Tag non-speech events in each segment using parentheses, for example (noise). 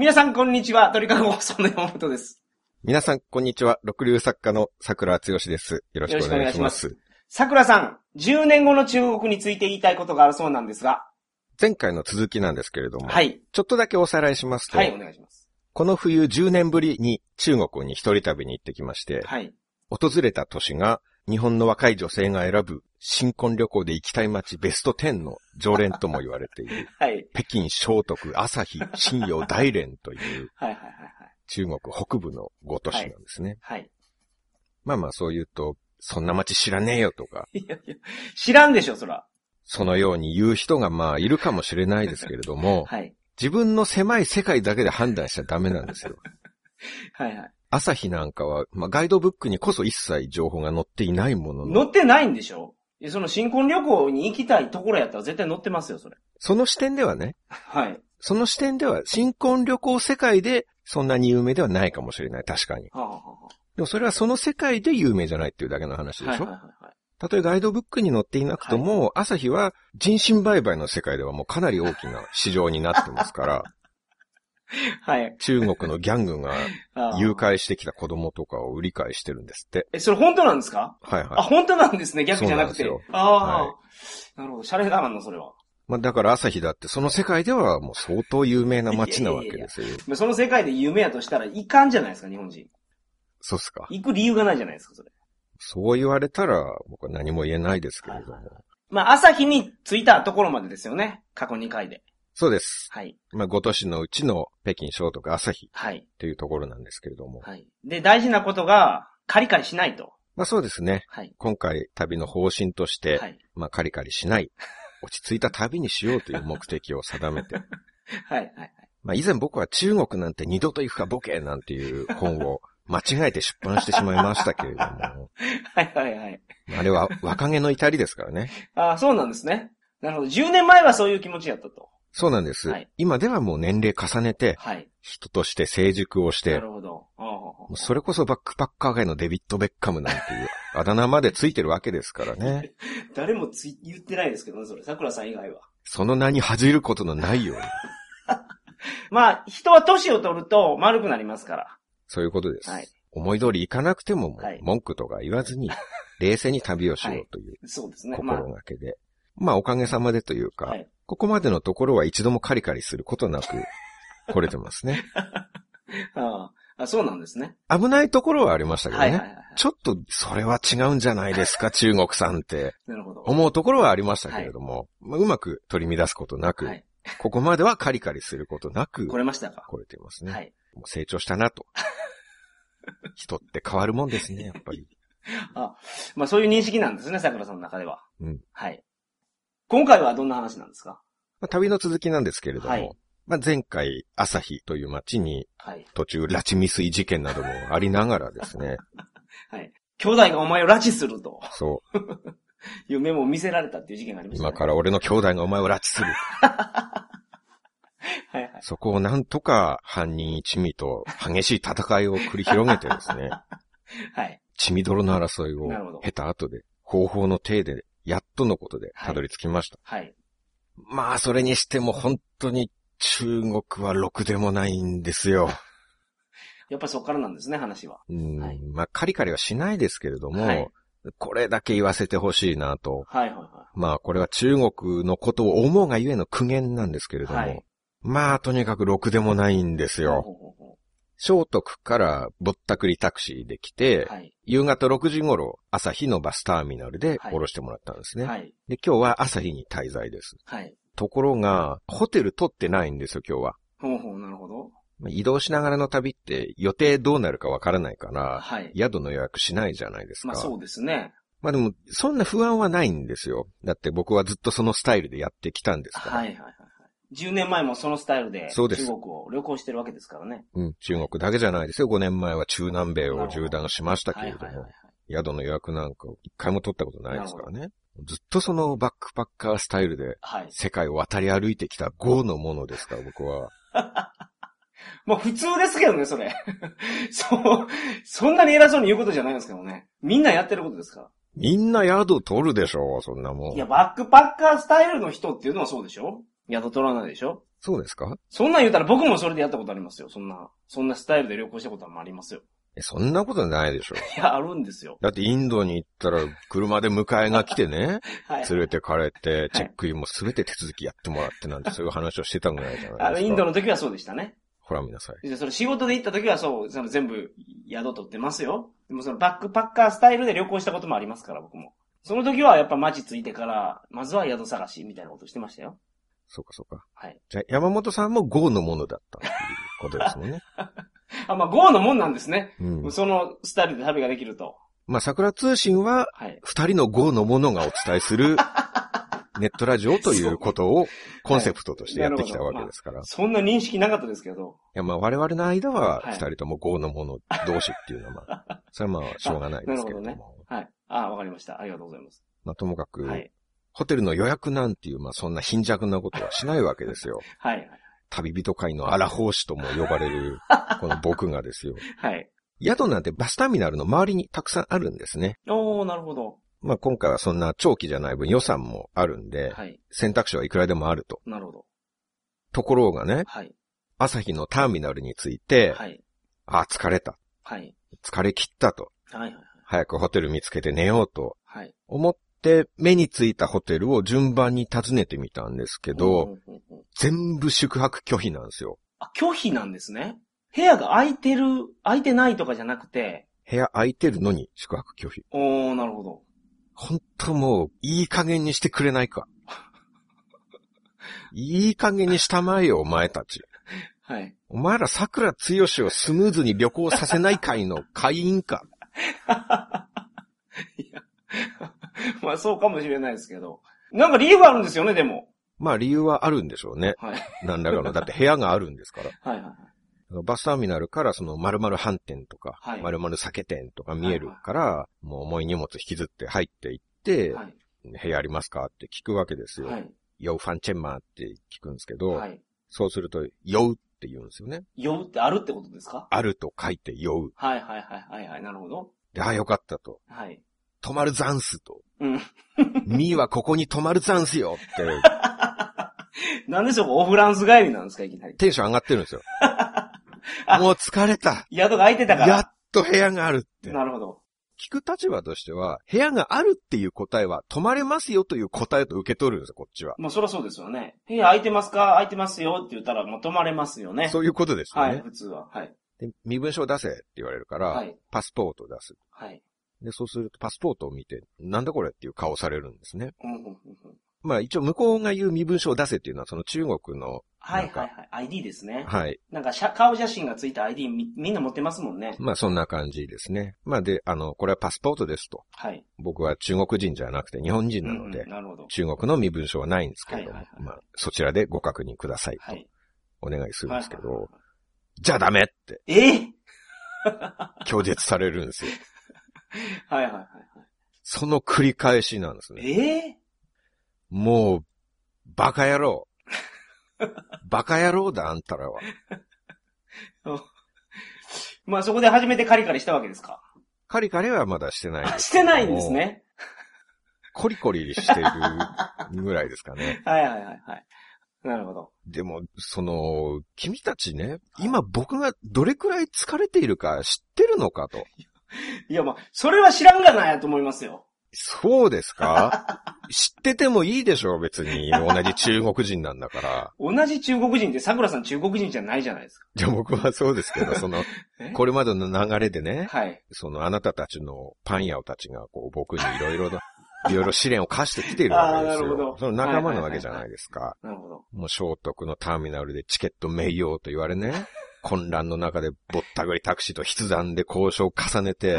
皆さん、こんにちは。鳥かご放送の山本です。皆さん、こんにちは。六流作家の桜剛です。よろしくお願いします。よ桜さん、10年後の中国について言いたいことがあるそうなんですが。前回の続きなんですけれども、はい。ちょっとだけおさらいしますと、はい、お願いします。この冬10年ぶりに中国に一人旅に行ってきまして、はい。訪れた都市が日本の若い女性が選ぶ新婚旅行で行きたい街ベスト10の常連とも言われている、(laughs) はい。北京、聖徳、朝日、新陽、大連というはい、はい、はい。中国北部の5都市なんですね。はい。まあまあそう言うと、そんな街知らねえよとか、(laughs) いやいや、知らんでしょ、そら。そのように言う人がまあいるかもしれないですけれども、(laughs) はい。自分の狭い世界だけで判断しちゃダメなんですよ。はい、はい。朝日なんかは、まあ、ガイドブックにこそ一切情報が載っていないものの、乗ってないんでしょ？その新婚旅行に行きたいところやったら絶対乗ってますよ、それ。その視点ではね、はい。その視点では新婚旅行世界でそんなに有名ではないかもしれない、確かに。はあ、はあはでもそれはその世界で有名じゃないっていうだけの話でしょ、はい、はいはい。たとえガイドブックに載っていなくとも、朝日は人身売買の世界ではもうかなり大きな市場になってますから、(laughs) はい。中国のギャングが誘拐してきた子供とかを売り買いしてるんですって。え、それ本当なんですか？はいはいあ、。本当なんですね、逆じゃなくて。そうなんですよああ、はなるほど。シャレだなの、それは。まあ、だから朝日だってその世界ではもう相当有名な街なわけですよ。まあその世界で夢やとしたらいかんじゃないですか、日本人。そうっすか。行く理由がないじゃないですか、それ。そう言われたら僕は何も言えないですけれども。はいまあ、朝日に着いたところまでですよね。過去2回で。そうです。はい。まあ、5都市のうちの北京、聖徳、朝日はい。というところなんですけれども。はい。で、大事なことが、カリカリしないと。まあそうですね。はい。今回旅の方針として、はい。まあカリカリしない、(laughs) 落ち着いた旅にしようという目的を定めて。(laughs) はい。はい。はい。まあ以前僕は中国なんて二度と行くかボケなんていう本を間違えて出版してしまいましたけれども、(laughs) はい。はい。はい。あれは若気の至りですからね。ああ、そうなんですね。なるほど。10年前はそういう気持ちやったと。そうなんです。はい今ではもう年齢重ねて、はい。人として成熟をしてな、るほど。それこそバックパッカー界のデビッド・ベッカムなんていう (laughs) あだ名までついてるわけですからね。(laughs) 誰もつい言ってないですけどね、それ。桜さん以外は。その名に恥じることのないように。(laughs) まあ、人は年を取ると丸くなりますから。そういうことです。はい思い通り行かなくても文句とか言わずに、冷静に旅をしようというそうですね。ま心がけで。まあおかげさまでというか、あ、はい。ここまでのところは一度もカリカリすることなく (laughs) 来れてますね。(laughs) あああ、そうなんですね。危ないところはありましたけどね。はいはいはいはい。ちょっとそれは違うんじゃないですか、(laughs) 中国さんってなるほど。思うところはありましたけれども、まあうまく取り乱すことなく、はい。ここまではカリカリすることなく来れましたか？来れていますね。はい。もう成長したなと。人って変わるもんですね、やっぱり。まあそういう認識なんですね、桜さんの中では。うん。はい。今回はどんな話なんですか？まあ、旅の続きなんですけれども、はいまあ、前回、朝日という町にはい。途中拉致未遂事件などもありながらですね、(laughs) はい。兄弟がお前を拉致するとそう、(laughs) いうメモを見せられたっていう事件がありました、ね。今から俺の兄弟がお前を拉致する。(laughs) はいはい。そこをなんとか犯人一味と激しい戦いを繰り広げてですね、はい。血みどろの争いを経た後で、方法の体で、やっとのことでたどり着きました。はい。まあ、それにしても本当に中国はろくでもないんですよ。(laughs) やっぱりそこからなんですね、話は。うんはいまあ、カリカリはしないですけれども、はいこれだけ言わせてほしいなと。はいはいはまあ、これは中国のことを思うがゆえの苦言なんですけれども、はいまあ、とにかくろくでもないんですい。よ。ほうほうほ聖徳からぼったくりタクシーで来て、うはい。夕方6時頃、朝日のバスターミナルではい降ろしてもらったんですね。はい。で、今日は朝日に滞在です。はい。ところが、ホテル取ってないんですよ、今日は。ほうほう、なるほど。まあ移動しながらの旅って予定どうなるかわからないから、はい。宿の予約しないじゃないですか。まあそうですね。まあでも、そんな不安はないんですよ。だって僕はずっとそのスタイルでやってきたんですから。はいはいはいはい。10年前もそのスタイルでそうです中国を旅行してるわけですからね。うん、中国だけじゃないですよ。5年前は中南米を縦断しましたけれどもはいはいはい、宿の予約なんか一回も取ったことないですからね。ずっとそのバックパッカースタイルで。世界を渡り歩いてきた豪のものですから、僕は。(laughs) まあ普通ですけどね、それ。(laughs) そう、そんなに偉そうに言うことじゃないんですけどね。みんなやってることですか？ら。みんな宿取るでしょう、そんなもん。いや、バックパッカースタイルの人っていうのはそうでしょ？宿取らないでしょ？そうですか？そんなん言うたら僕もそれでやったことありますよ。そんな、そんなスタイルで旅行したこともありますよ。えそんなことないでしょ？いや、あるんですよ。だってインドに行ったら車で迎えが来てね、(laughs) はい。連れてかれて、チェックインもすべて手続きやってもらってなんてそういう話をしてたぐらいじゃないですか。あの、インドの時はそうでしたね。ほら見なさい。でそれ仕事で行った時はそう、その全部宿取ってますよ。でもそのバックパッカースタイルで旅行したこともありますから、僕も。その時はやっぱ街着いてから、まずは宿探しみたいなことしてましたよ。そうかそうか。はい。じゃあ山本さんも GO のものだったっていうことですもんね。(laughs) あ、まあ、GO のもんなんですね。うん。そのスタイルで旅ができると。まあ、桜通信ははい。二人の GO のものがお伝えする (laughs) ネットラジオということをコンセプトとしてやってきたわけですから。いそんな認識なかったですけど。や、まあ我々の間ははい二人とも GO のもの同士っていうのはまあ、(laughs) それはまあしょうがないですけれどなるも。はい。あ、わかりました。ありがとうございます。まあともかく、はい。ホテルの予約なんていう、まあそんな貧弱なことはしないわけですよ。(laughs) はい。旅人界の荒法師とも呼ばれる、(laughs) この僕がですよ。はい。宿なんてバスターミナルの周りにたくさんあるんですね。おー、なるほど。まあ今回はそんな長期じゃない分予算もあるんで、はい。選択肢はいくらでもあると。なるほど。ところがね、はい。朝日のターミナルについて、はい。あ、疲れた。はい。疲れ切ったと。はい。はい。早くホテル見つけて寝ようとはい。思って目についたホテルを順番に訪ねてみたんですけど、全部宿泊拒否なんですよ。あ、拒否なんですね。部屋が空いてる、空いてないとかじゃなくて、部屋空いてるのに宿泊拒否。おー、なるほど。ほんともう、いい加減にしてくれないか。(laughs) いい加減にしたまえよ、お前たち。はい。お前ら桜つよしをスムーズに旅行させない会の会員か。(laughs) いや、(laughs) まあそうかもしれないですけど。なんか理由があるんですよね、でも。まあ理由はあるんでしょうね。はい。何らかの。だって部屋があるんですから。(laughs) はいはいバスターミナルからその〇〇飯店とか、はい〇〇酒店とか見えるから、もう重い荷物引きずって入っていって、はい。部屋ありますかって聞くわけですよ。はい。ヨウファンチェンマーって聞くんですけど、はい。そうすると、酔うって言うんですよね。酔うってあるってことですか？あると書いて酔う。はいはいはいはいはい。なるほど。で、ああよかったと。はい。泊まるザンスと。うん。ミーはここに泊まるザンスよって、(laughs) なんでそこオフランス帰りなんですか、いきなり。テンション上がってるんですよ。(laughs) あもう疲れた。宿が空いてたから。やっと部屋があるって。なるほど。聞く立場としては、部屋があるっていう答えは、泊まれますよという答えと受け取るんですよ、こっちは。まあそりゃそうですよね。部屋空いてますか？空いてますよって言ったら、もう泊まれますよね。そういうことですよね。はい、普通は。はい。で身分証出せって言われるから、はい。パスポートを出す。はい。で、そうするとパスポートを見て、なんだこれっていう顔されるんですね。まあ一応向こうが言う身分証を出せっていうのはその中国の、はいはいはい。ID ですね。はい。なんかしゃ顔写真がついた ID みみんな持ってますもんね。まあそんな感じですね。まあで、あの、これはパスポートですと。はい。僕は中国人じゃなくて日本人なので、うんうんなるほど。中国の身分証はないんですけれども、はいはいはいまあそちらでご確認くださいとはい。お願いするんですけど、はいはいはいじゃあダメってええ (laughs) 拒絶されるんですよ。(laughs) はいはいはいはい。その繰り返しなんですね。ええもう、バカ野郎。(laughs) バカ野郎だ、あんたらは。(laughs) まあそこで初めてカリカリしたわけですか？カリカリはまだしてない。してないんですね。コリコリしてるぐらいですかね。はいはいはいはい。なるほど。でも、その、君たちね、今僕がどれくらい疲れているか知ってるのかと。いやまあ、それは知らんがなやと思いますよ。そうですか？(laughs) 知っててもいいでしょ別に。同じ中国人なんだから。同じ中国人って桜さん中国人じゃないじゃないですか。じゃあ僕はそうですけど、その (laughs) え、これまでの流れでね、はい。そのあなたたちのパン屋たちがこう僕にいろいろと、(laughs) いろいろ試練を課してきているわけですあーなるほどよ。その仲間なわけじゃないですか。なるほど。もう聖徳のターミナルでチケット名誉と言われね、混乱の中でぼったくりタクシーと筆談で交渉を重ねて。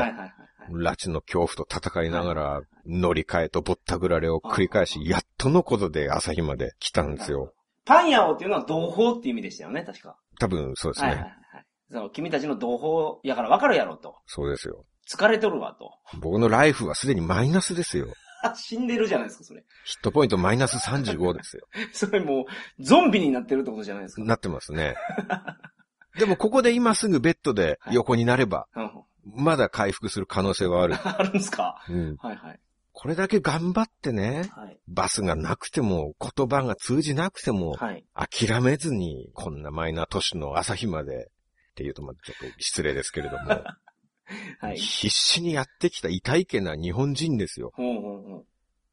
拉致の恐怖と戦いながら、乗り換えとぼったくられを繰り返し、やっとのことで朝日まで来たんですよ。パン屋をっていうのは同胞っていう意味でしたよね、確か。多分そうですはいはいはいね。はい。その君たちの同胞やから分かるやろと。そうですよ。疲れとるわと。僕のライフはすでにマイナスですよ。(laughs) 死んでるじゃないですか、それ。ヒットポイントマイナス35ですよ。(laughs) それもう、ゾンビになってるってことじゃないですか。なってますね。(laughs) でもここで今すぐベッドで横になれば、うんまだ回復する可能性はある。(laughs) あるんですか？うん、はいはい。これだけ頑張ってね、はい。バスがなくても、言葉が通じなくても、はい。諦めずに、こんなマイナー都市の朝日まで、っていうとまたちょっと失礼ですけれども、(laughs) はい。必死にやってきた痛いけな日本人ですよ。ほうほうほ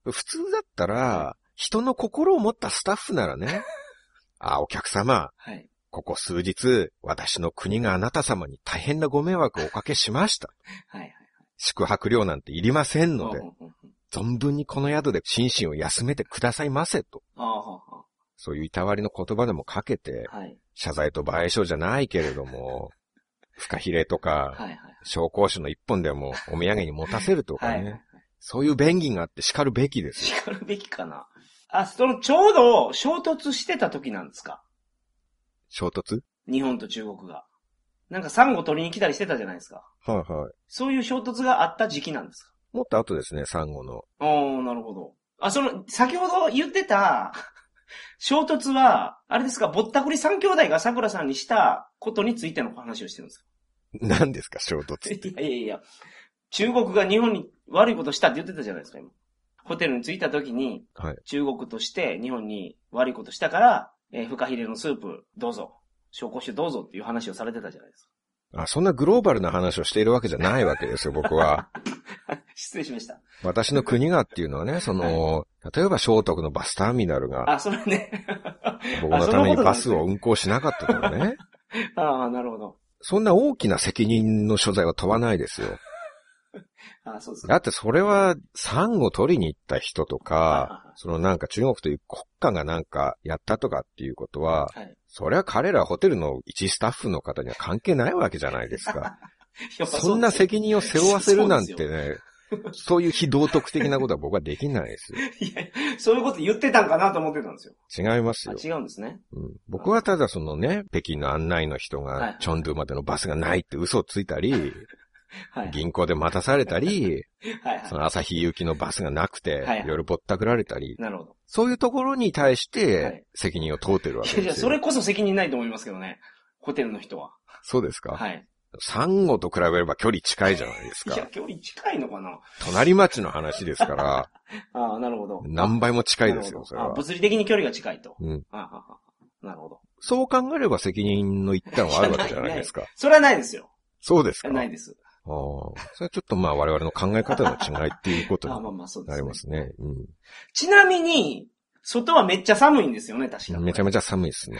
う。普通だったら、人の心を持ったスタッフならね、(laughs) あ、お客様、はい。ここ数日、私の国があなた様に大変なご迷惑をおかけしました。はい。はい。宿泊料なんていりませんので存分にこの宿で心身を休めてくださいませと。そういういたわりの言葉でもかけて、あ。はい。謝罪と賠償じゃないけれども、フカヒレとか、はい。はい。紹興酒の一本でもお土産に持たせるとか (laughs) はい。ね、そういう便宜があって叱るべきですよ。叱るべきかな。あ、その、ちょうど衝突してた時なんですか？衝突？日本と中国が。なんかサンゴ取りに来たりしてたじゃないですか。はいはい。そういう衝突があった時期なんですか？もっと後ですね、サンゴの。おー、なるほど。あ、その、先ほど言ってた、(laughs) 衝突は、あれですか、ぼったくり三兄弟が桜さんにしたことについての話をしてるんです何ですか、衝突。かいやいやいや、中国が日本に悪いことしたって言ってたじゃないですか、今。ホテルに着いた時に、はい。中国として日本に悪いことしたから、えーフカヒレのスープどうぞ、紹興酒どうぞっていう話をされてたじゃないですあ、そんなグローバルな話をしているわけじゃないわけですよ、(laughs) 僕は。か。失礼しました。私の国がっていうのはね、(laughs) その、例えば聖徳のバスターミナルがあ、それね。(laughs) 僕のためにバスを運行しなかったとかね。ああ、なるほど。そんな大きな責任の所在は問わないですよ。(laughs) あそうですだってそれは、産を取りに行った人とか、そのなんか中国という国家がなんかやったとかっていうことは、はい。それは彼らホテルの一スタッフの方には関係ないわけじゃないですか。(laughs) やっぱそんな責任を背負わせるなんてね、そういう非道徳的なことは僕はできないですよ。(laughs) いや、そういうこと言ってたんかなと思ってたんですよ。違いますあよ。違うんですね。うん、僕はただそのね、北京の案内の人はいが、チョンドゥまでのバスがないって嘘をついたり、はい。銀行で待たされたり、(laughs) はいはその朝日行きのバスがなくてはい、夜ぼったくられたりい。、なるほど。そういうところに対しはいて責任を問うてるわいやいや、けですよ。それこそ責任ないと思いますけどね。ホテルの人は。そうですか、はい。サンゴと比べれば距離近いじゃないですいや、か。距離近いのかな隣町の話ですから、(laughs) ああ、なるほど。何倍も近いですよ、それは。物理的に距離が近いと。うん。ああああなるほど。そう考えれば責任の一端はあるわけじゃないですか。(laughs) それはないですよ。そうですかないです。ああ。それはちょっとまあ我々の考え方の違いっていうことに (laughs) まあまあそうです、なりますね。うちなみに、外はめっちゃ寒いんですよね、確かん。めちゃめちゃ寒いですね。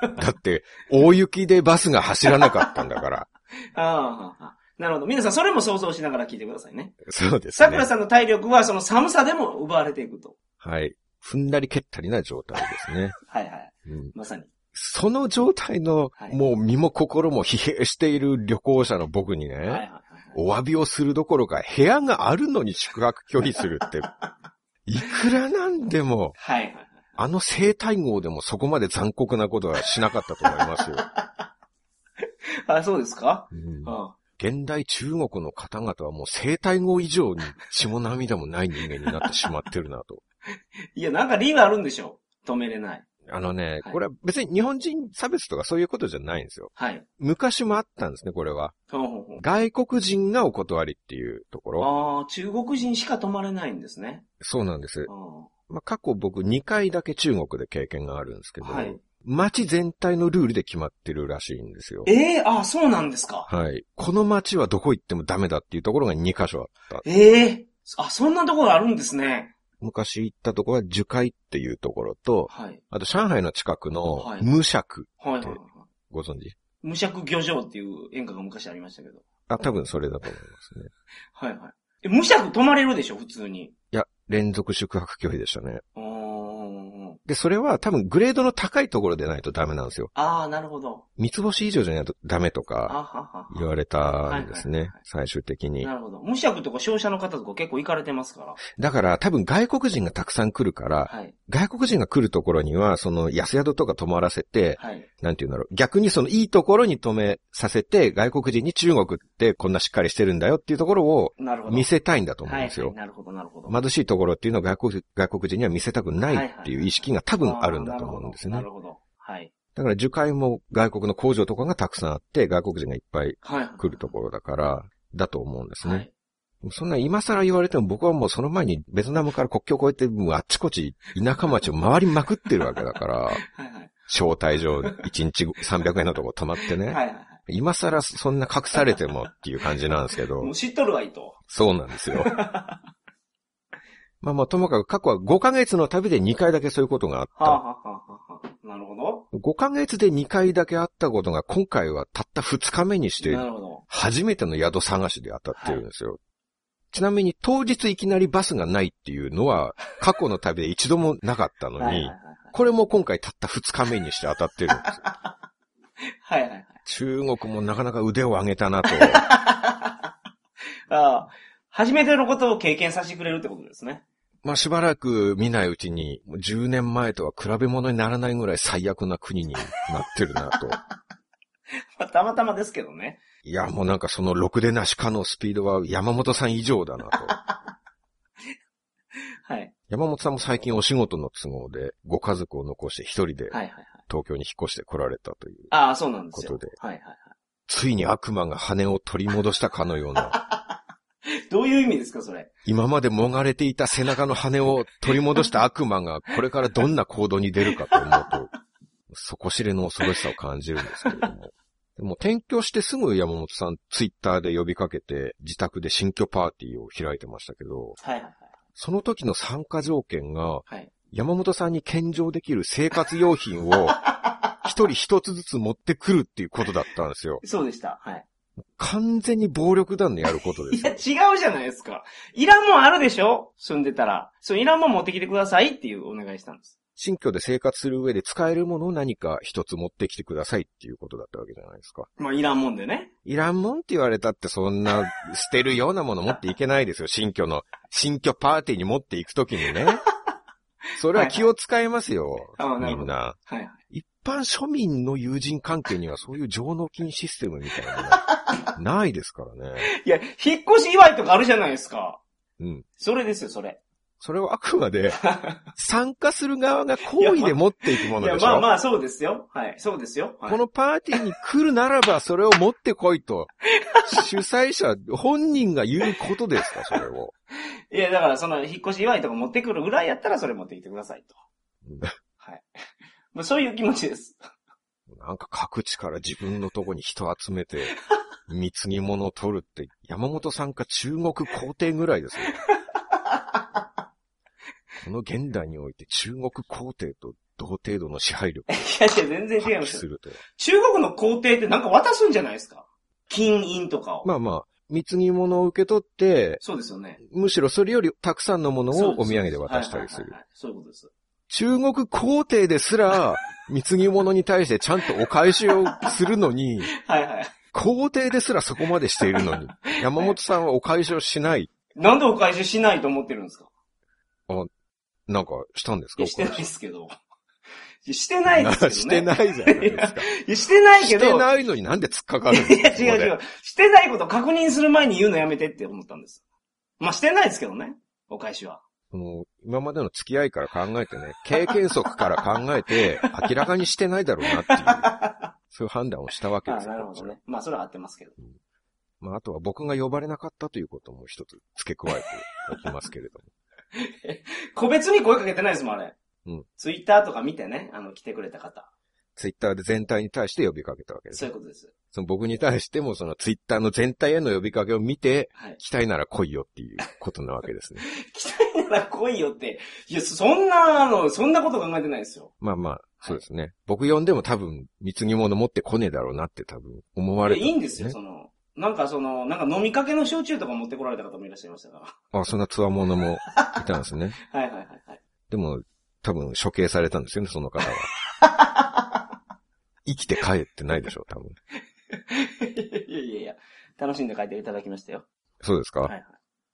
(laughs) だって、大雪でバスが走らなかったんだから。(laughs) ああなるほど。皆さんそれも想像しながら聞いてくださいね。そうですね。桜さんの体力はその寒さでも奪われていくと。はい。踏んだり蹴ったりな状態ですね。はいはい。うん、まさに。その状態の、はいもう身も心も疲弊している旅行者の僕にね、はいはいはい。お詫びをするどころか部屋があるのに宿泊拒否するって、(laughs) いくらなんでも、はい。あの生体号でもそこまで残酷なことはしなかったと思いますよ。(laughs) あ、そうですか？うんあ現代中国の方々はもう生体号以上に血も涙もない人間になってしまってるなと。いや、なんか理由あるんでしょ止めれない。あのねはい、これは別に日本人差別とかそういうことじゃないんですよ。はい。昔もあったんですね、これは。ほうほうほう外国人がお断りっていうところ。ああ、中国人しか泊まれないんですね。そうなんです。あまあ、過去僕2回だけ中国で経験があるんですけど、はい街全体のルールで決まってるらしいんですよ。ええあそうなんですか。はい。この街はどこ行ってもダメだっていうところが2カ所あった。ええあ、そんなところあるんですね。昔行ったところは樹海っていうところと、はい。あと上海の近くのはい無釈、はいはいはい。ご存知？無釈漁場っていう演歌が昔ありましたけど。あ、多分それだと思いますね。(laughs) はいはい。え、無釈泊まれるでしょ、普通に。いや、連続宿泊拒否でしたね。で、それは多分グレードの高いところでないとダメなんですよ。ああ、なるほど。三つ星以上じゃないとダメとか。言われたんですね。最終的に。なるほど。無釈とか商社の方とか結構行かれてますから。だから多分外国人がたくさん来るから、はい。外国人が来るところには、その安宿とか泊まらせて、はい。なんて言うんだろう。逆にそのいいところに泊めさせて、外国人に中国ってこんなしっかりしてるんだよっていうところを。見せたいんだと思うんはい、ですよはい。。なるほど、なるほど。貧しいところっていうのは外国外国人には見せたくないっていう意識が多分あるんだと思うんですよねなる。ほど。はい。だから樹海も外国の工場とかがたくさんあって、外国人がいっぱいはい。来るところだから、だと思うんですね。はい。そんな今更言われても僕はもうその前にベトナムから国境を越えてもうあっちこっち田舎町を回りまくってるわけだから、(laughs) はいはい。招待状1日300円のとこ泊まってね。はいはいはい。今更そんな隠されてもっていう感じなんですけど (laughs) もう、知っとるわいと。そうなんですよ。(laughs) まあまあともかく過去は5ヶ月の旅で2回だけそういうことがあった。はあ、はあはあはあ、なるほど。5ヶ月で2回だけあったことが今回はたった2日目にして。初めての宿探しで当たってるんですよ。ちなみに当日いきなりバスがないっていうのは (laughs) 過去の旅で一度もなかったのにはいはいはい、これも今回たった2日目にして当たってるんですよ。(laughs) はいはいはい。中国もなかなか腕を上げたなと。(laughs) ああ、初めてのことを経験させてくれるってことですね。まあしばらく見ないうちに、もう10年前とは比べ物にならないぐらい最悪な国になってるなと。(laughs) まあ、たまたまですけどね。いや、もうなんかそのろくでなしかのスピードは山本さん以上だなと。(laughs) はい。山本さんも最近お仕事の都合でご家族を残して一人で。東京に引っ越して来られたという。ああ、そうなんですよ。ことではいはいはついに悪魔が羽を取り戻したかのような、い。(laughs) (laughs) どういう意味ですか、それ？今までもがれていた背中の羽を取り戻した悪魔がこれからどんな行動に出るかと思うと、(laughs) 底知れの恐ろしさを感じるんですけれども。でも転居してすぐ山本さんツイッターで呼びかけて自宅で新居パーティーを開いてましたけど、はいはいはい。その時の参加条件がはい。山本さんに献上できる生活用品を一人一つずつ持ってくるっていうことだったんですよ。(laughs) そうでした。はい。完全に暴力団のやることでいすや、よ。違うじゃないですか。いらんもんあるでしょ？住んでたら。そう、いらんもん持ってきてくださいっていうお願いしたんです。新居で生活する上で使えるものを何か一つ持ってきてくださいっていうことだったわけじゃないですか。まあ、いらんもんでね。いらんもんって言われたってそんな捨てるようなもの持っていけないですよ。新居の、新居パーティーに持っていくときにね。(laughs) それは気を使いますよ。はいはいあなるほどみんな。はいはい。一般庶民の友人関係にはそういう上納金システムみたいなの (laughs) ないですからね。いや、引っ越し祝いとかあるじゃないですか。うん。それですよ、それ。それはあくまで (laughs) 参加する側が好意で持っていくもいや、のでしょ。まあまあ、そうですよ。はい。そうですよ。はいこのパーティーに来るならばそれを持ってこいと。(laughs) 主催者本人が言うことですか、それを。いや、だから、その、引っ越し祝いとか持ってくるぐらいやったら、それ持ってきてくださいと。うんはい。まあ、そういう気持ちです。なんか各地から自分のとこに人集めて、貢ぎ物を取るって、山本さんか中国皇帝ぐらいですよ。(laughs) この現代において中国皇帝と同程度の支配力をいやいや、全然違い発ますよ。中国の皇帝ってなんか渡すんじゃないですか？金印とかを。まあまあ、貢ぎ物を受け取って、そうですよね。むしろそれよりたくさんのものをお土産で渡したりするそういうことです。中国皇帝ですら、貢ぎ物に対してちゃんとお返しをするのに、(laughs) はいはい。皇帝ですらそこまでしているのに、(laughs) 山本さんはお返しをしない。なんでお返ししないと思ってるんですか？なんかしたんですか？してないですけど。してないですけどね。(laughs) してないじゃないですか。いやしてないけど。してないのになんで突っかかるんですいや、か違う違う。してないこと確認する前に言うのやめてって思ったんです。まあ、してないですけどね。お返しは。その今までの付き合いから考えてね、経験則から考えて、明らかにしてないだろうなっていう、(laughs) そういう判断をしたわけあですよ。なるほどね。まあ、それは合ってますけど。まあ、あとは僕が呼ばれなかったということも一つ付け加えておきますけれども。(laughs) 個別に声かけてないですもん、あれ。うん。ツイッターとか見てね、あの、来てくれた方。ツイッターで全体に対して呼びかけたわけですそういうことです。その僕に対してもそのツイッターの全体への呼びかけを見て、はい。来たいなら来いよっていうことなわけですね。(laughs) 来たいなら来いよって。いや、そんな、あの、そんなこと考えてないですよ。まあまあ、そうですね。僕呼んでも多分、貢ぎ物持ってこねえだろうなって多分思われた、いやいいんですよ、その、なんかその、なんか飲みかけの焼酎とか持ってこられた方もいらっしゃいましたかあ、そんなつわものもいたんですね。ら。(laughs) はいはいはいはい。でも、多分処刑されたんですよね、その方は。(laughs) 生きて帰ってないでしょう、多分。いやいやいや、楽しんで書いていただきましたよ。そうですか、はいはい。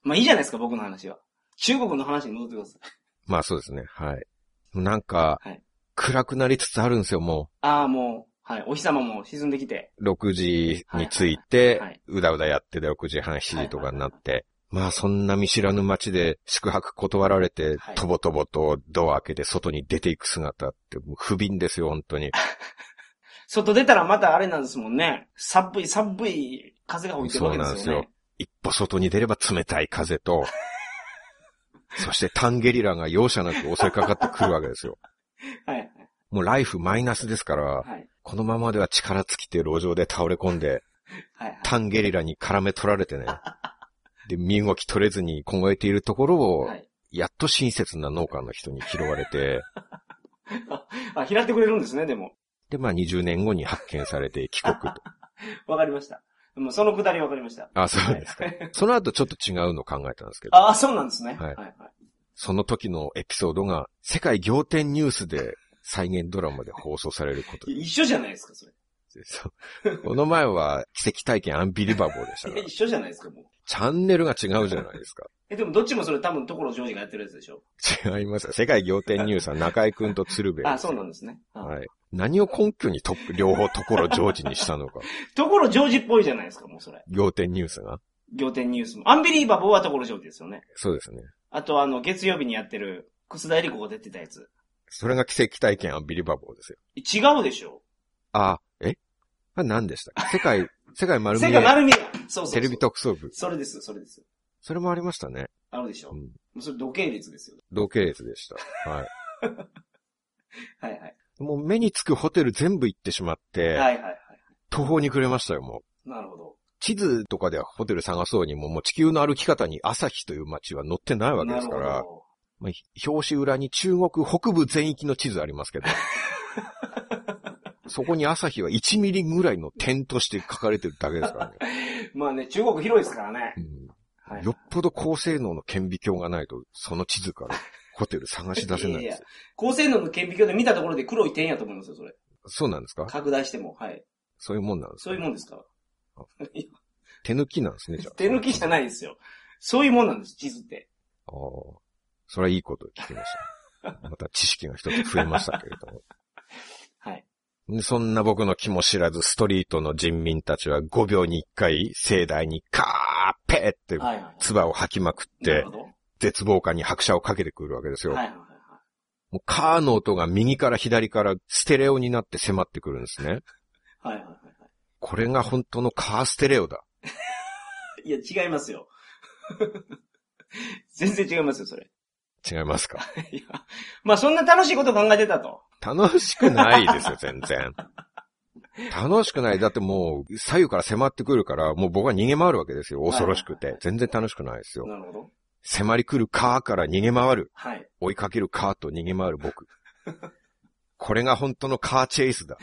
まあいいじゃないですか、僕の話は。中国の話に戻ってください。まあそうですね、はい。なんか、はい暗くなりつつあるんですよ、もああ、もう、はい。お日様も沈んできて。う。6時に着いはいてはい、うだうだやってて6時半、7時とかになって、まあそんな見知らぬ街で宿泊断られてはい、とぼとぼとドア開けて外に出ていく姿って不憫ですよ、本当に。(laughs) 外出たらまたあれなんですもんね。寒い、寒い風が吹いてるわけですよね。一歩外に出れば冷たい風と、(laughs) そしてタンゲリラが容赦なく襲いかかってくるわけですよ。はいはい。もうライフマイナスですから、はい。このままでは力尽きて路上で倒れ込んで、は (laughs) いはい。タンゲリラに絡め取られてね。(laughs) で、身動き取れずに凍えているところを、はい。やっと親切な農家の人に拾われて、(laughs) あ、拾ってくれるんですね、でも。で、まあ20年後に発見されて帰国と。わかりました。もうそのくだりわかりました。あ、そうですか。はいその後ちょっと違うのを考えたんですけど、ああ、そうなんですね。はいはいはい。その時のエピソードが世界仰天ニュースで再現ドラマで放送されること一緒じゃないですか、それ。そうこの前は奇跡体験アンビリバボーでしたから (laughs) 一緒じゃないですか、もう。チャンネルが違うじゃないですか。(laughs) え、でもどっちもそれ多分、所ジョージがやってるやつでしょ？違いますよ。世界仰天ニュースは中井くんと鶴瓶。(laughs) あ、そうなんですね。ははい。何を根拠にと両方ところジョージにしたのか。所ジョージっぽいじゃないですか、もうそれ。仰天ニュースが？仰天ニュースも。アンビリーバボーは所ジョージですよね。そうですね。あと、あの、月曜日にやってる、楠田絵理子が出てたやつ。それが奇跡体験アンビリバボーですよ。違うでしょあ、え？あれ何でしたっけ？世界、(laughs) 世界丸見世え界丸見えや。そうそうそう。テレビ特捜部。それです、それです。それもありましたね。あるでしょ。うんそれ土系列ですよ。同系列でした。はい。(laughs) はいはい。もう目につくホテル全部行ってしまって、はいはいはい。途方に暮れましたよ、もう。なるほど。地図とかではホテル探そうにも、もう地球の歩き方に朝日という街は載ってないわけですかならまあ、表紙裏に中国北部全域の地図ありますけど、(laughs) そこに朝日は1ミリぐらいの点として書かれてるだけですからね。ど。(laughs) まあね、中国広いですからねう。んはいよっぽど高性能の顕微鏡がないと、その地図からホテル探し出せないん (laughs) いやいやですよ。高性能の顕微鏡で見たところで黒い点やと思いますよ、それ。そうなんですか？拡大しても。はい。そういうもんなんですか？そういうもんですから。手抜きなんですね、じゃあ。手抜きじゃないですよ。そういうもんなんです、地図って。ああ。それはいいこと聞きました。(laughs) また知識が一つ増えましたけれども。はい。でそんな僕の気も知らずストリートの人民たちは5秒に1回盛大にカーペーって。唾を吐きまくって。絶望感に拍車をかけてくるわけですよ。はいはいはいはもうカーの音が右から左からステレオになって迫ってくるんですね。い。(laughs) はいはいこれが本当のカーステレオだ。い。(laughs) いや、違いますよ。(laughs) 全然違いますよ、それ。違いますか？(laughs) いやまあ、そんな楽しいこと考えてたと。楽しくないですよ、全然。楽しくない。だってもう、左右から迫ってくるから、もう僕は逃げ回るわけですよ。恐ろしくてはいはいはい。全然楽しくないですよ。なるほど。迫り来るカーから逃げ回る。はい。追いかけるカーと逃げ回る僕。これが本当のカーチェイスだ。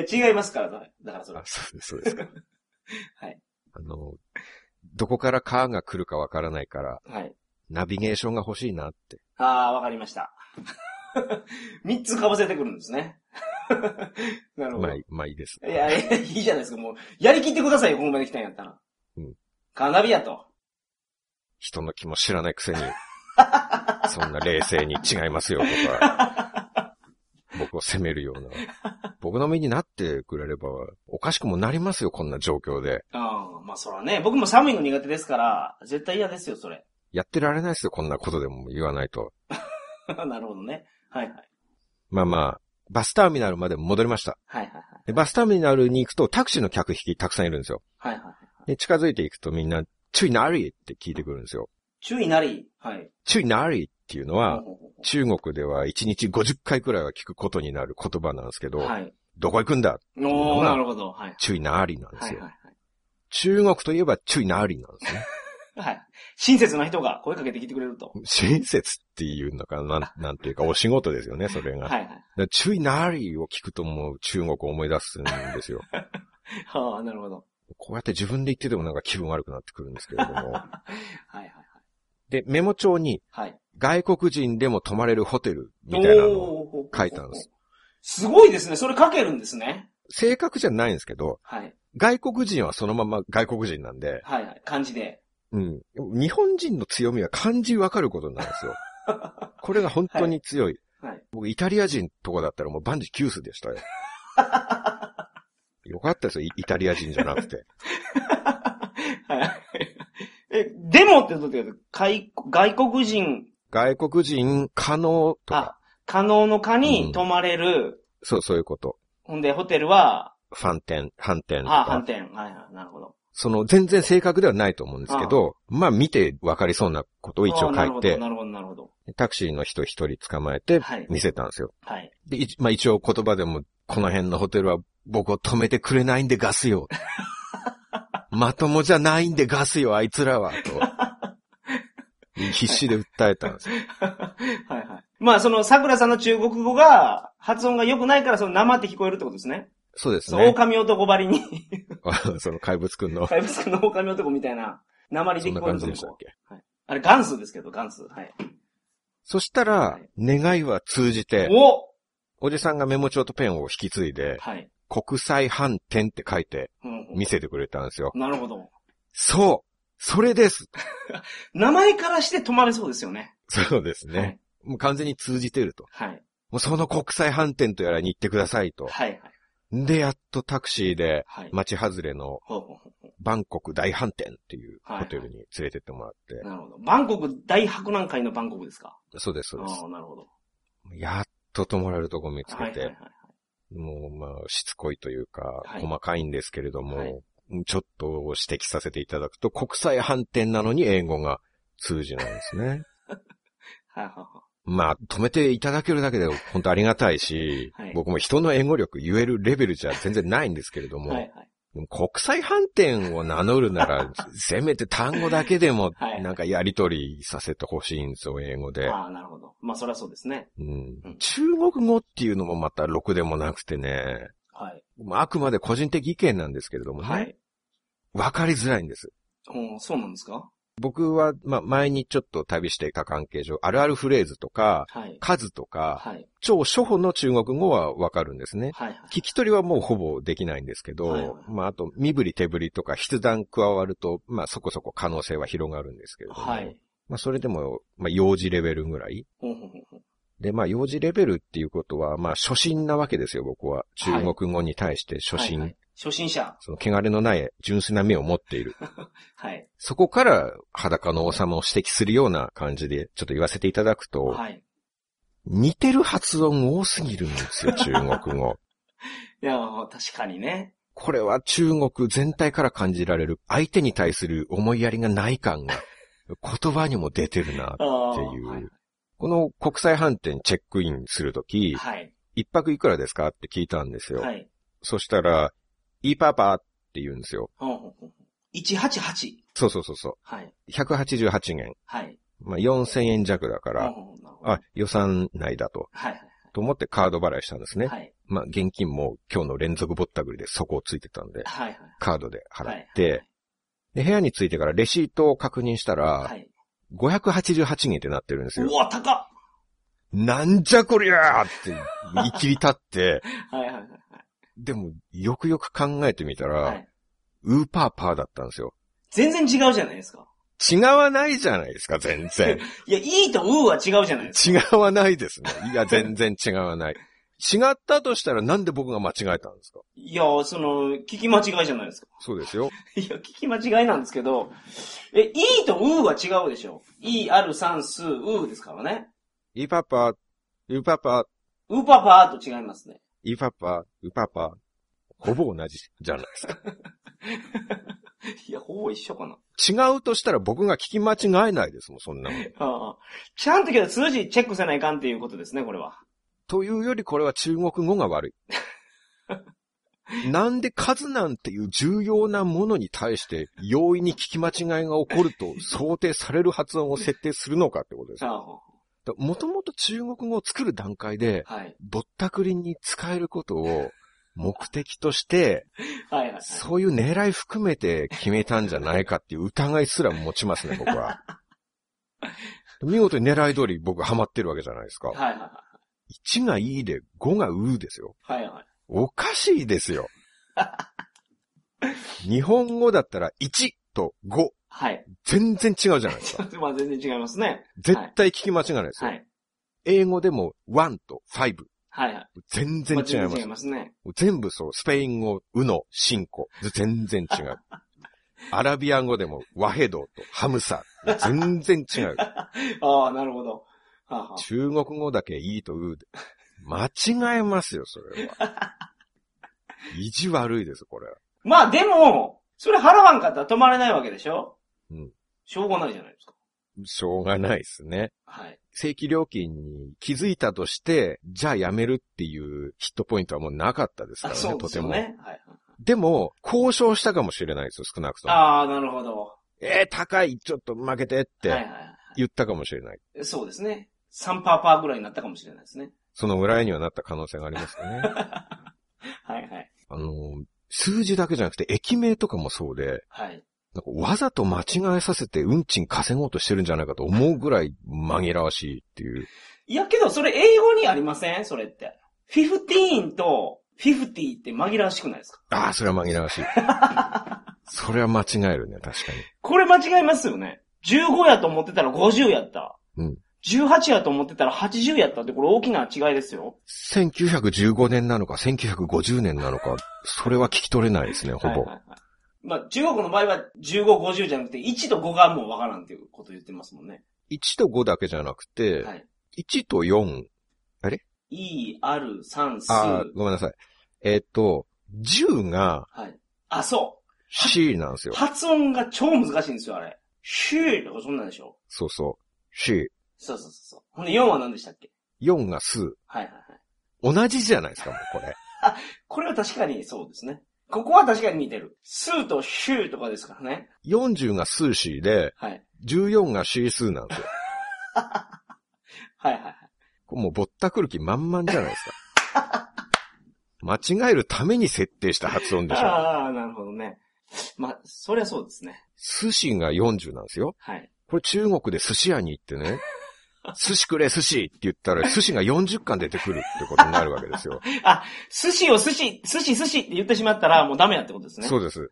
いや、違いますから、だだからそれあ、。そうです、そうですか。(laughs) はい。あの、どこからカーが来るかわからないから、はい。ナビゲーションが欲しいなって。ああ、わかりました。(laughs) 三つかぶせてくるんですね。(laughs) なるほど。まあいい、まあいいです。いや、いやいいじゃないですか。もう、やりきってくださいよ、ここまで来たんやったら。うん。カーナビやと。人の気も知らないくせに、そんな冷静に違いますよとか、僕を責めるような。僕の身になってくれれば、おかしくもなりますよ、こんな状況で。ああ、まあそらね、僕も寒いの苦手ですから、絶対嫌ですよ、それ。やってられないですよ、こんなことでも言わないと。(laughs) なるほどね。はいはい。まあまあ、バスターミナルまで戻りました。はいはいはい。でバスターミナルに行くとタクシーの客引きたくさんいるんですよ。はいはいはい。で、近づいていくとみんな、チュイナリーって聞いてくるんですよ。注意なり。はい。チュイナリーっていうのは、中国では1日50回くらいは聞くことになる言葉なんですけど、はい。どこ行くんだ？おー、なるほど。はい。チュイナリーなんですよ。はいはい中国といえばチュイナリーなんですね。はい。はい。親切な人が声かけてきてくれると。親切っていうのかな、なん (laughs) なんていうかお仕事ですよね、それが。はいはい。だからチュイナリーを聞くともう中国を思い出すんですよ。は (laughs) あ、なるほど。こうやって自分で言っててもなんか気分悪くなってくるんですけれども。(laughs) はいはいで、メモ帳にはい。はい。外国人でも泊まれるホテルみたいなのを書いたんです。。すごいですね。それ書けるんですね。正確じゃないんですけど、はい。外国人はそのまま外国人なんで、はいはい。漢字で。うん。日本人の強みは漢字わかることなんですよ。(laughs) これが本当に強い。はい。僕、イタリア人とかだったらもう万事休すでしたよ。(laughs) よかったですよ、イイタリア人じゃなくて。(laughs) はい。え、でもってどう外外国人、外国人可能とか、あ、可能の可うんに泊まれる、そう、そういうこと。ほんで、ホテルは、ファンテン、反転とあ、反か、転。はいはい。なるほど。その全然正確ではないと思うんですけど、まあ見てわかりそうなことを一応書いて、なるほど、なるほど。タクシーの人一人捕まえてはい見せたんですよ。はい。で、いまあ一応言葉でも、この辺のホテルは僕を止めてくれないんでガスよ。まともじゃないんでガスよ、あいつらは、と。(laughs) 必死で訴えたんですよ。はいはい。まあ、その、桜さんの中国語が、発音が良くないから、その生って聞こえるってことですね。そう、ですね。狼男ばりに、(laughs) その怪物くんの、怪物くんの狼男みたいな、鉛で聞こえると感じでしたっけ？あれ、元数ですけど、元数。はい。そしたらはい、願いは通じて、おおじさんがメモ帳とペンを引き継いで、はい。国際反転って書いて見せてくれたんですよ。なるほど。そうそれです (laughs) 名前からして止まれそうですよね。そうですね。はい。もう完全に通じてると。はい。もうその国際反転とやらに行ってくださいと。はい。はい。で、やっとタクシーで、はい。街外れのバンコク大反転っていうはいホテルに連れてってもらって。うなるほど。バンコク大博覧会のバンコクですか？そうです、そうでああ、なるほど。す。やっと泊まれるとこ見つけて、はいはいはいはい。もうまあ、しつこいというか、はい細かいんですけれども、はいちょっと指摘させていただくと、国際反転なのに英語が通じないんですね。(laughs) はいはいはまあ、止めていただけるだけで本当ありがたいし、はい僕も人の英語力言えるレベルじゃ全然ないんですけれどい。も、はいはい。国際反転を名乗るなら、(laughs) せめて単語だけでもはいなんかやりとりさせてほしいんですよ、英語で。ああ、なるほど。まあ、そりゃそうですね。うんうん中国語っていうのもまたろくでもなくてね、はい。まああくまで個人的意見なんですけれどもね、はい。わかりづらいんです。うん、そうなんですか？僕は、まあ、前にちょっと旅していた関係上、あるあるフレーズとか、はい。数とか、はい。超初歩の中国語はわかるんですね。はい。聞き取りはもうほぼできないんですけど、はいはいまあ、あと、身振り手振りとか筆談加わると、まあ、そこそこ可能性は広がるんですけれども、はい。まあ、それでも、まあ、幼児レベルぐらい。で、まあ、幼児レベルっていうことは、まあ、初心なわけですよ、僕は。中国語に対して初心。はいはい初心者。その、汚れのない純粋な目を持っている。(laughs) はい。そこから裸の王様を指摘するような感じで、ちょっと言わせていただくと、はい。似てる発音多すぎるんですよ、(laughs) 中国語。いや、確かにね。これは中国全体から感じられる相手に対する思いやりがない感が (laughs) 言葉にも出てるな。っていうはい。この国際飯店チェックインするとき、はい。一泊いくらですか？って聞いたんですよ。はい。そしたら、いいパパって言うんですよ。ほんほんほんほん188。そうそうそうそはい。う。188元。はい。まあ、4000円弱だから、あ、予算内だと。はいはいと思ってカード払いしたんですね。はい。まあ、現金も今日の連続ぼったくりで底をついてたんで、はい。はい。カードで払はい。って、で、部屋に着いてからレシートを確認したら、はい。588円ってなってるんですよ。うわ、高っなんじゃこりゃーって言い切り立って、(laughs) はいはいはいでも、よくよく考えてみたら、はい。はい。ウーパーパーだったんですよ。全然違うじゃないですか。違わないじゃないですか、全然。(laughs) いや、いいとうーは違うじゃないですか。違わないですね。いや、全然違わない。違ったとしたらなんで僕が間違えたんですか？いや、その、聞き間違いじゃないですか。そうですよ。いや、聞き間違いなんですけど、え、いいとうーは違うでしょ？いある算数、うーですからね。ウーパーパー、ウーパーパー、うーパパーと違いますね。ウーパーパー、ウーパーパー。ほぼ同じじゃないですか。(laughs) いや、ほぼ一緒かな。違うとしたら僕が聞き間違えないですもん、そんなもん。ああちゃんとけど数字チェックせないかんっていうことですね、これは。というよりこれは中国語が悪い。(laughs) なんで数なんていう重要なものに対して容易に聞き間違いが起こると想定される発音を設定するのかってことですよ。あもともと中国語を作る段階であはい。ぼったくりに使えることを目的として、(laughs) はいはいはい。そういう狙い含めて決めたんじゃないかっていう疑いすら持ちますね、僕は。(laughs) 見事に狙い通り僕ハマってるわけじゃないですか。はいはいは1がいいで5がうですよ。い。はいはい。おかしいですよ。(laughs) 日本語だったら1と5、はい。全然違うじゃないですか。(laughs) まあ全然違いますね。絶対聞き間違いないですよ。はい。英語でも1と5、はいはい。全然まあ違います。全然違いますね。全部そう、スペイン語、ウノ、シンコ、全然違う。(laughs) アラビア語でもワヘドとハムサ、全然違う。(laughs) ああ、なるほど。はあはあ中国語だけいいとうで。間違えますよ、それは。意地悪いです、これ。まあでも、それ払わんかったら止まれないわけでしょ？うん。しょうがないじゃないですか。しょうがないですね。はい。正規料金に気づいたとして、じゃあやめるっていうヒットポイントはもうなかったですかあ、らね、そうとても。ですよね。はい。でも、交渉したかもしれないですよ、少なくとも。ああ、なるほど。えー、高い、ちょっと負けてってはいはいは言ったかもしれない。い。そうですね。3%パーパーぐらいになったかもしれないですね。その裏にはなった可能性がありますよね。(laughs) はいはい。あの、数字だけじゃなくて、駅名とかもそうで、はい。わざと間違えさせて運賃稼ごうとしてるんじゃないかと思うぐらい紛らわしいっていう。いやけど、それ英語にありません？それって。15と50って紛らわしくないですか？ああ、それは紛らわしい。(laughs) それは間違えるね、確かに。これ間違いますよね。15やと思ってたら50やった。うん。18やと思ってたら80やったってこれ大きな違いですよ。1915年なのか、1950年なのか、それは聞き取れないですね、ほぼ。はいはいはい。まあ、中国の場合は15、50じゃなくて1と5がもうわからんっていうこと言ってますもんね。1と5だけじゃなくて、はい。1と4、E、R、3、数。ああ、ごめんなさい。えーっと、10がはい。あ、そ C なんですう。よ。発音が超難しいんですよ、あれ。シューとかそんなんでしょそうそう。C。そうそうそうそう。ほんで4は何でしたっけ？4が数。はいはいはい。同じじゃないですか、もうこれ。(laughs) これは確かにそうですね。ここは確かに似てる。スーとシューとかですからね。40が数 C で、はい。14が C 数なんですよ。はいはいはい。もうぼったくる気満々じゃないですか。(laughs) 間違えるために設定した発音でしょ。ああ、なるほどね。まあ、そりゃそうですね。寿司が40なんですよ。はい。これ中国で寿司屋に行ってね、寿司くれ寿司って言ったら寿司が40巻出てくるってことになるわけですよ。あ、寿司を寿司、寿司寿司って言ってしまったらもうダメやってことですね。そうです。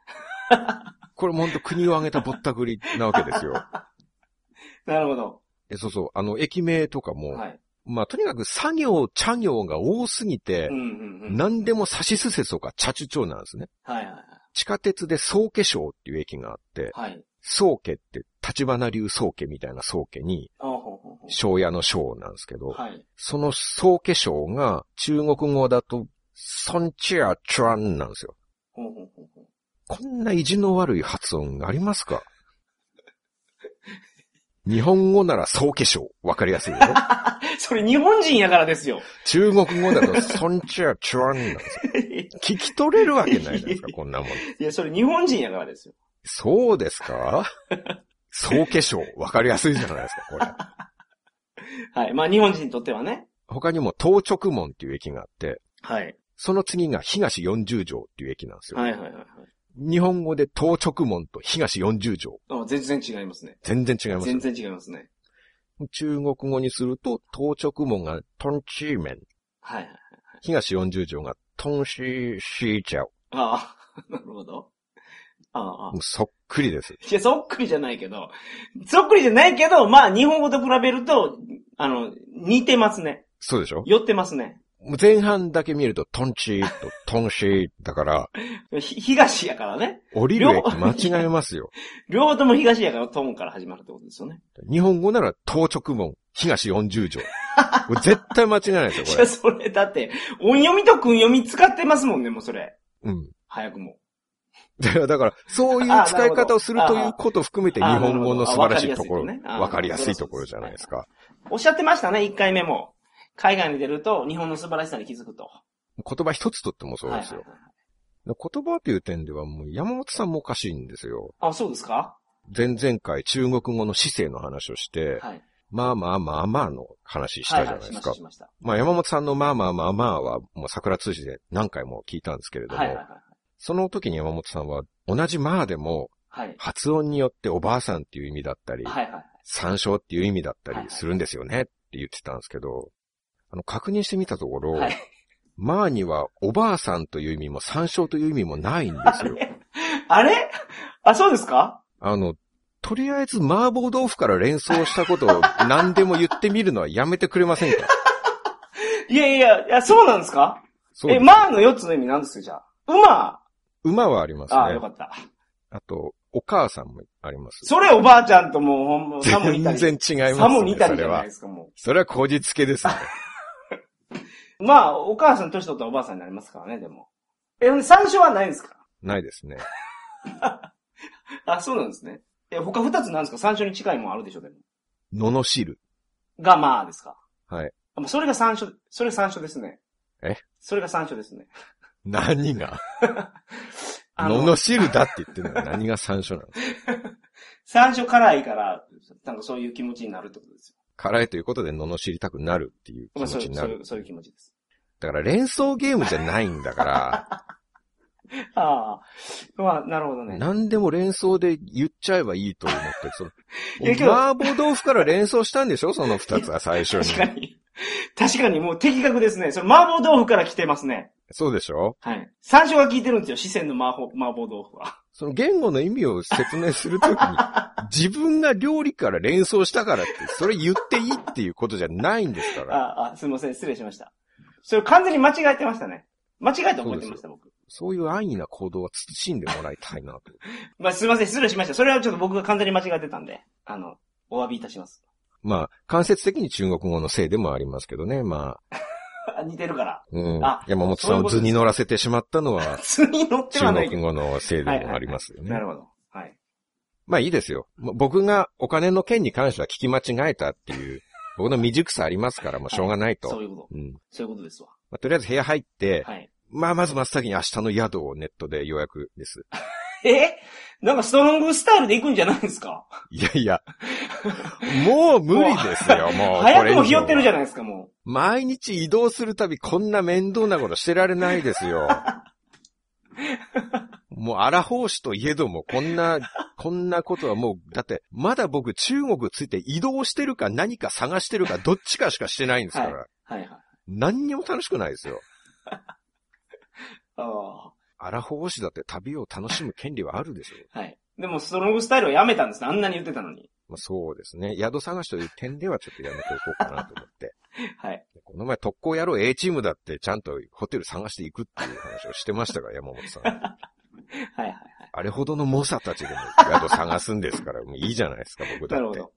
(laughs) これも本当国を挙げたぼったくりなわけですよ。なるほど。えそうそう。あの、駅名とかも、はい。まあ、とにかく作業、茶行が多すぎてうん、うんうん。何でも差しすせそか茶樹町なんですね。はいはい地下鉄で宗家省っていう駅があって、はい。はい。宗家って立花流宗家みたいな宗家に、庄屋の省なんですけど、う。はい。その宗家省が中国語だと、ソンチアチュアンなんですよ。ほうほうほうほう。こんな意地の悪い発音ありますか？(laughs) 日本語なら宗家省。わかりやすいよ。(laughs) それ日本人やからですよ。中国語だと、ソンチアチュアンなんですよ。(laughs) 聞き取れるわけないじゃないですか、こんなもん。いや、それ日本人やからですよ。そうですか？宗家省。わかりやすいじゃないですか、これ。(laughs) はい。まあ日本人にとってはね。他にも、東直門っていう駅があって、はい。その次が東40条っていう駅なんですよ。はいはいはいはい。日本語で東直門と東40条。あ全然違いますね。全然違いますよ全然違いますね。中国語にすると、東直門がトンチーメン。はいはい。東40条がトンシーシーチャオ。ああ、(laughs) なるほど。ああ、もうそっくりです。いや、そっくりじゃないけど、そっくりじゃないけど、まあ、日本語と比べると、あの、似てますね。そうでしょ？寄ってますね。前半だけ見るとトンチーと (laughs) トンシーだから、ひ東やからね。降りる駅間違えますよ。両 (laughs) 両方とも東やからトンから始まるってことですよね。日本語なら東直門、東40条。(laughs) 絶対間違いないですよ、いや、これ。それ、だって、音読みと訓読み使ってますもんね、もうそれ。うん。早くも。(laughs) だから、だからそういう使い方をするということを含めて日あ本語の素晴らしいところ、わかりやすいところじゃないですか。おっしゃってましたね、一回目も。海外に出ると、日本の素晴らしさに気づくと。言葉一つとってもそうですよ。はいはいはい言葉という点ではもう山本さんもおかしいんですよ。あ、そうですか？前々回中国語の姿勢の話をして、はい。まあまあまあまあの話したじゃないですか。はいはい、しまあ山本さんのまあまあまあまあはもう桜通じで何回も聞いたんですけれどた。も、はいはいはい。その時に山本さんは同じまあでもはい。発音によっておばあさんっていう意味だったり。参照っていう意味だったりするんですよねって言ってたんですけど、あの確認してみたところ、はい。まあにはおばあさんという意味も参照という意味もないんですよ。あれ？あ、そうですか？あの、とりあえず麻婆豆腐から連想したことを (laughs) 何でも言ってみるのはやめてくれませんか？いやいやいや、そうなんですか？え。まあの4つの意味なんですよ、じゃあ。馬馬はありますああ、ねよか。った。あと、お母さんもあります。それおばあちゃんともうほんま、さも似た全り。然違いますさもね。似たりじ。ゃないですか、もそれはこじつけですね。う。(laughs) まあ、お母さん年取ったらおばあさんになりますからね、でも。え、参照はないんですか？ないですね。(laughs) あ、そうなんですね。え、他二つなんですか？山椒に近いもんあるでしょ、でも。ののしる。が、まあですか。はい。それが山椒、それが山椒ですね。え？それが山椒ですね。何が？(laughs) あののしるだって言ってるのは何が山椒なの？(laughs) 山椒辛いから、なんかそういう気持ちになるってことですよ。辛いということで罵りたくなるっていう気まあ持そうそういう、ちになる。そういう気持ちです。だから連想ゲームじゃないんだから、(laughs) ああ。まあ、なるほどね。何でも連想で言っちゃえばいいと思って、その、麻婆豆腐から連想したんでしょ？その二つは最初に。確かに。確かにもう的確ですね。それ麻婆豆腐から来てますね。そうでしょ？はい。山椒が効いてるんですよ。四川の麻婆麻婆豆腐は。その言語の意味を説明するときに、(laughs) 自分が料理から連想したからって、それ言っていいっていうことじゃないんですから。ああ、すみません。失礼しました。それ完全に間違えてましたね。間違えて覚えてました、僕。そういう安易な行動は慎んでもらいたいなと。(laughs) まあ、すみません。失礼しました。それはちょっと僕が完全に間違えてたんで、あの、お詫びいたします。まあ、間接的に中国語のせいでもありますけどね。まあ、あ (laughs) 似てるから。うんあ。山本さんを図に乗らせてしまったのは、(laughs) 普通に乗っては中ないけど。国語のせいでもありますよね。なるほど。はい。まあいいですよ。僕がお金の件に関しては聞き間違えたっていう、(laughs) 僕の未熟さありますから、もうしょうがないと。そういうこと。うん。そういうことですわ。まあ、とりあえず部屋入って、はい。まあまず真っ先に明日の宿をネットで予約です。え？なんかストロングスタイルで行くんじゃないですか？いやいや、もう無理ですよ、もう。早くもひよってるじゃん。ないですか、も毎日移動するたびこんな面倒なことしてられないですよ。(laughs) もう荒法師といえども、こんな、こんなことはもう、だって、まだ僕中国ついて移動してるか何か探してるかどっちかしかしてないんですから。う。はいはい。何にも楽しくないですよ。(laughs) あ荒法師だって旅を楽しむ権利はあるでしょう。あ。(laughs) はい。でもストロングスタイルはやめたんですね。あんなに言ってたのに。まあ、そうですね。宿探しという点ではちょっとやめておこうかなと思って。(laughs) はい。この前特攻野郎 A チームだってちゃんとホテル探していくっていう話をしてましたから、山本さん。(laughs) はいはいはい。あれほどの猛者たちでも宿探すんですから、もういいじゃないですか、僕だって。なるほど。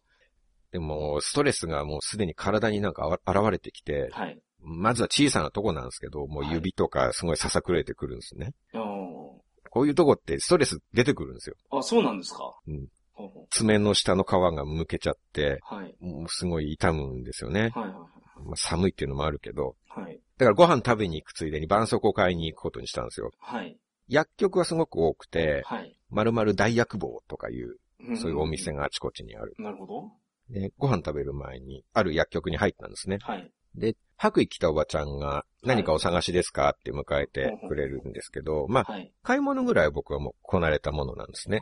でも、ストレスがもうすでに体になんか現れてきて、はい。まずは小さなとこなんですけど、もう指とかすごいささくれてくるんですね。おこういうとこってストレス出てくるんですよ。ーあ、そうなんですか？うん。ほうほ爪の下の皮がむけちゃって、うはい。もうすごい痛むんですよね。はいはいまあ、寒いっていうのもあるけど。はい。はい。だからご飯食べに行くついでに絆創膏買いに行くことにしたんですよ。はい。薬局はすごく多くて、はい。〇〇大薬房とかいう、んそういうお店。があちこちにある。なるほど。で、ご飯食べる前に、ある薬局に入ったんですね。はい。で、白衣着たおばちゃんが、何かお探しですかって迎えてくれるんですけど、まあ、はい。買い物ぐらいは僕はもうこなれたものなんですね。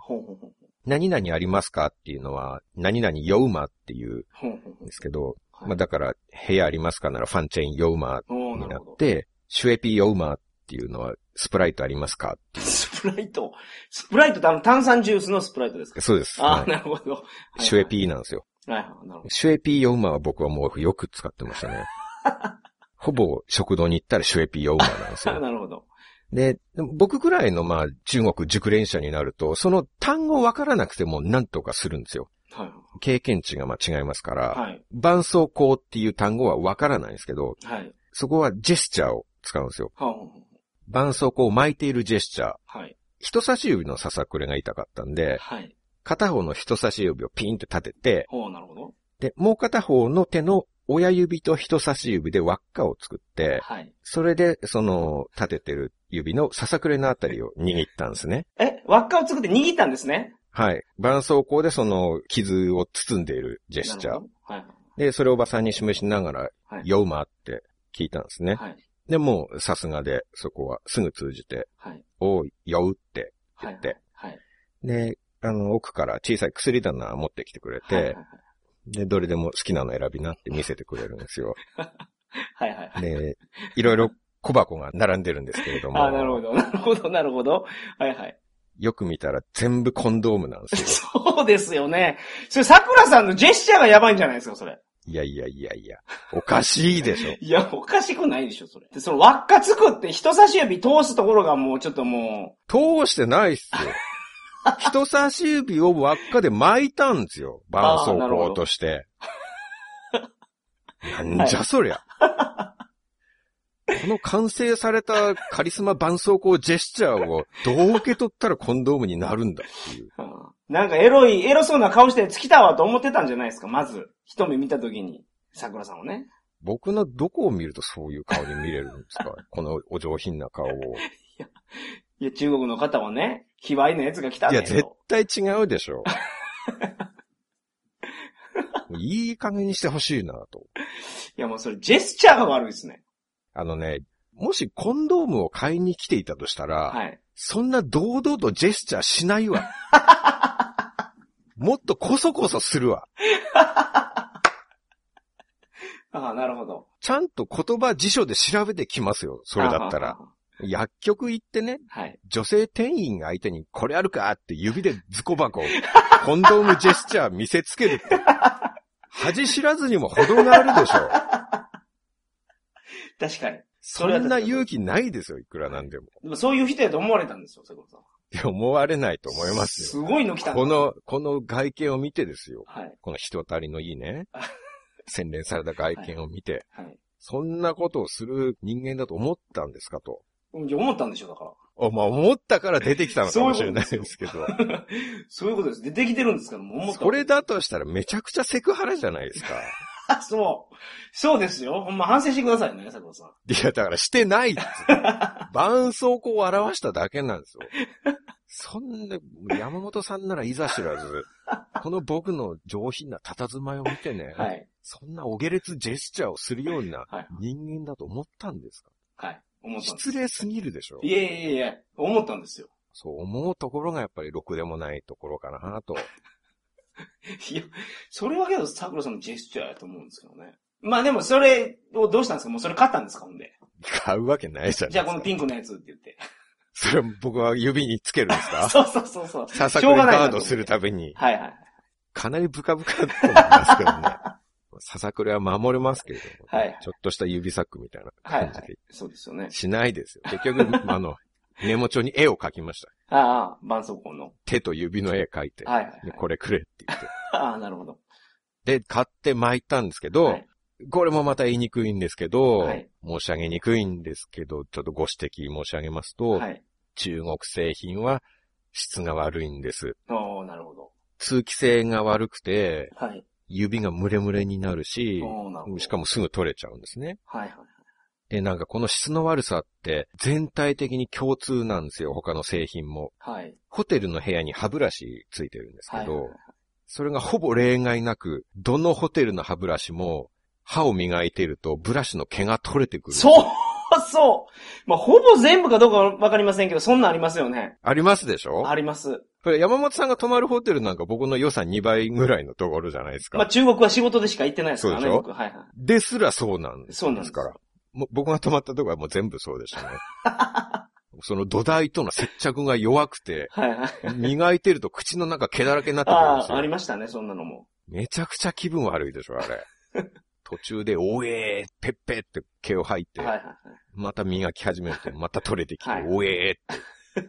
何々ありますかっていうのは、何々ヨウマっていうんですけど、はいまあだから、部屋ありますかならファンチェンヨウマにな。って、シュエピーヨウマっていうのは、スプライトありますかスプライト？スプライトってあの炭酸ジュースのスプライトですか？う。そうです。ああ、はいなるほど。はいシュエピーなんですよ。はいはい、なるほど。シュエピーヨウマは僕はもうよく使ってましたね。(laughs) ほぼ食堂に行ったらシュエピーヨウマなんですよ。(laughs) なるほど。で、僕くらいのまあ中国熟練者になると、その単語わからなくても何とかするんですよ。はい。経験値がまあ違いますから、はい。絆創膏っていう単語はわからないんですけど、はい。そこはジェスチャーを使うんですよ。はあは絆創膏を巻いているジェスチャー。あはい。人差し指のささくれが痛かったんで、はい。片方の人差し指をピンって立てて、ほう、なるほど。で、もう片方の手の親指と人差し指で輪っかを作って、はい。それで、その、立ててる指のささくれのあたりを握ったんですね。え、輪っかを作って握ったんですね。はい。絆創膏でその傷を包んでいるジェスチャー。はい。で、それをおばさんに示しながら、はい。ヨウマって聞いたんですね。はい。で、もうさすがで、そこはすぐ通じて、はい。おい、酔うってはい。言って、はい。で、あの、奥から小さい薬棚持ってきてくれて、はい。はい。で、どれでも好きなの選びなって見せてくれるんですよ。(laughs) はい。はい。はい。で、いろいろ小箱が並んでるんですけれども、あなるほど。なるほど。なるほど。はい。はい。よく見たら全部コンドームなんですよ。(laughs) そうですよね。それ、桜さんのジェスチャーがやばいんじゃないですか、それ。いやいやいやいや、おかしいでしょ。(laughs) いや、おかしくないでしょ、それ。で、その輪っか作って人差し指通すところがもうちょっとも通してないっすよ。人差し指を輪っかで巻いたんですよ。絆創膏として。(laughs) なんじゃそりゃ。この完成されたカリスマ絆創膏ジェスチャーをどう受け取ったらコンドームになるんだっていう。う (laughs) んなんかエロい、エロそうな顔して尽きたわと思ってたんじゃないですか、まず。一目見たときに、桜さんをね。僕のどこを見るとそういう顔に見れるんですか？(laughs) このお上品な顔を。いや、中国の方はね、卑猥なやつが来たんいや。絶対違うでしょ。(laughs) いい加減にしてほしいなと。いや、もうそれジェスチャーが悪いですね。あのね、もしコンドームを買いに来ていたとしたら、はい。そんな堂々とジェスチャーしないわ。(laughs) もっとコソコソするわ。(laughs) ああ、なるほど。ちゃんと言葉辞書で調べてきますよ。それだったら。薬局行ってね、はい。女性店員が相手にこれあるか？って指でズコ箱、(laughs) コンドームジェスチャー見せつけるって。恥知らずにも程があるでしょ。(laughs) 確かに。そんな勇気ないですよ、いくらなんでも。でもそういう人やと思われたんですよ、桜さん。いや思われないと思いますよ。すごいの来たこの、この外見を見てですよ。はい。この人当たりのいいねあ、(laughs) 洗練された外見を見て、はい。そんなことをする人間だと思ったんですかと。思ったんでしょ、だから。おまあ、思ったから出てきたのかもしれないですけど。(laughs) そういうことです。出てきてるんですから、思った。それだとしたらめちゃくちゃセクハラじゃないですか。あ、(laughs) そう。そうですよ。ほんま反省してくださいね、桜さん。いや、だからしてないっつって絆創膏を表しただけなんですよ。そんな、山本さんならいざ知らず、この僕の上品な佇まいを見てね、はい。そんなお下劣ジェスチャーをするようなはい。人間だと思ったんですか？はい。思ったんです。失礼すぎるでしょいえいえいえ、思ったんですよ。そう思うところがやっぱりろくでもないところかなと。(laughs) いや、それはけど桜さんのジェスチャーやと思うんですけどね。まあでもそれをどうしたんですか？もうそれ買ったんですかほんで。買うわけないじゃないですか。じゃあこのピンクのやつって言って。それ僕は指につけるんですか？(laughs) そうそうそうそう。ささくれガードするたびに、はいはい。かなりブカブカだと思いますけどね。ささくれは守れますけれども、はいちょっとした指サックみたいなはい感じで、はい。そうですよね。しないですよ。結局、(laughs) あの、メモ帳に絵を描きました。ああ、絆創膏の。手と指の絵描いて、はいはい、はい。でこれくれって言って。(laughs) ああ、なるほど。で、買って巻いたんですけど、はいこれもまた言いにくいんですけど、はい申し上げにくいんですけど、ちょっとご指摘申し上げますと、はい。中国製品は質が悪いんです。おー、なるほど。通気性が悪くて、はい。指がムレムレになるし。しかもすぐ取れちゃうんですね。はいはい。で、なんかこの質の悪さって全体的に共通なんですよ、他の製品も。はい。ホテルの部屋に歯ブラシついてるんですけど、はいはいはい。それがほぼ例外なく、どのホテルの歯ブラシも歯を磨いているとブラシの毛が取れてくる。そうそうまあ、ほぼ全部かどうかわかりませんけど、そんなんありますよね。ありますでしょ？あります。これ山本さんが泊まるホテルなんか僕の予算2倍ぐらいのところじゃないですか。まあ、中国は仕事でしか行ってないですからね、そうでしょ？僕。はいはい。ですらそうなんです。そうなんですから。もう僕が泊まったところはもう全部そうでしたね。(laughs) その土台との接着が弱くて、はいはい。磨いてると口の中毛だらけになってくるんですああ、ありよ。ましたね、そんなのも。めちゃくちゃ気分悪いでしょ、あれ。途中で、おえー、ペッペって毛を吐いて、はいはいはい。また磨き始めると、また取れてきて、はいおえーって、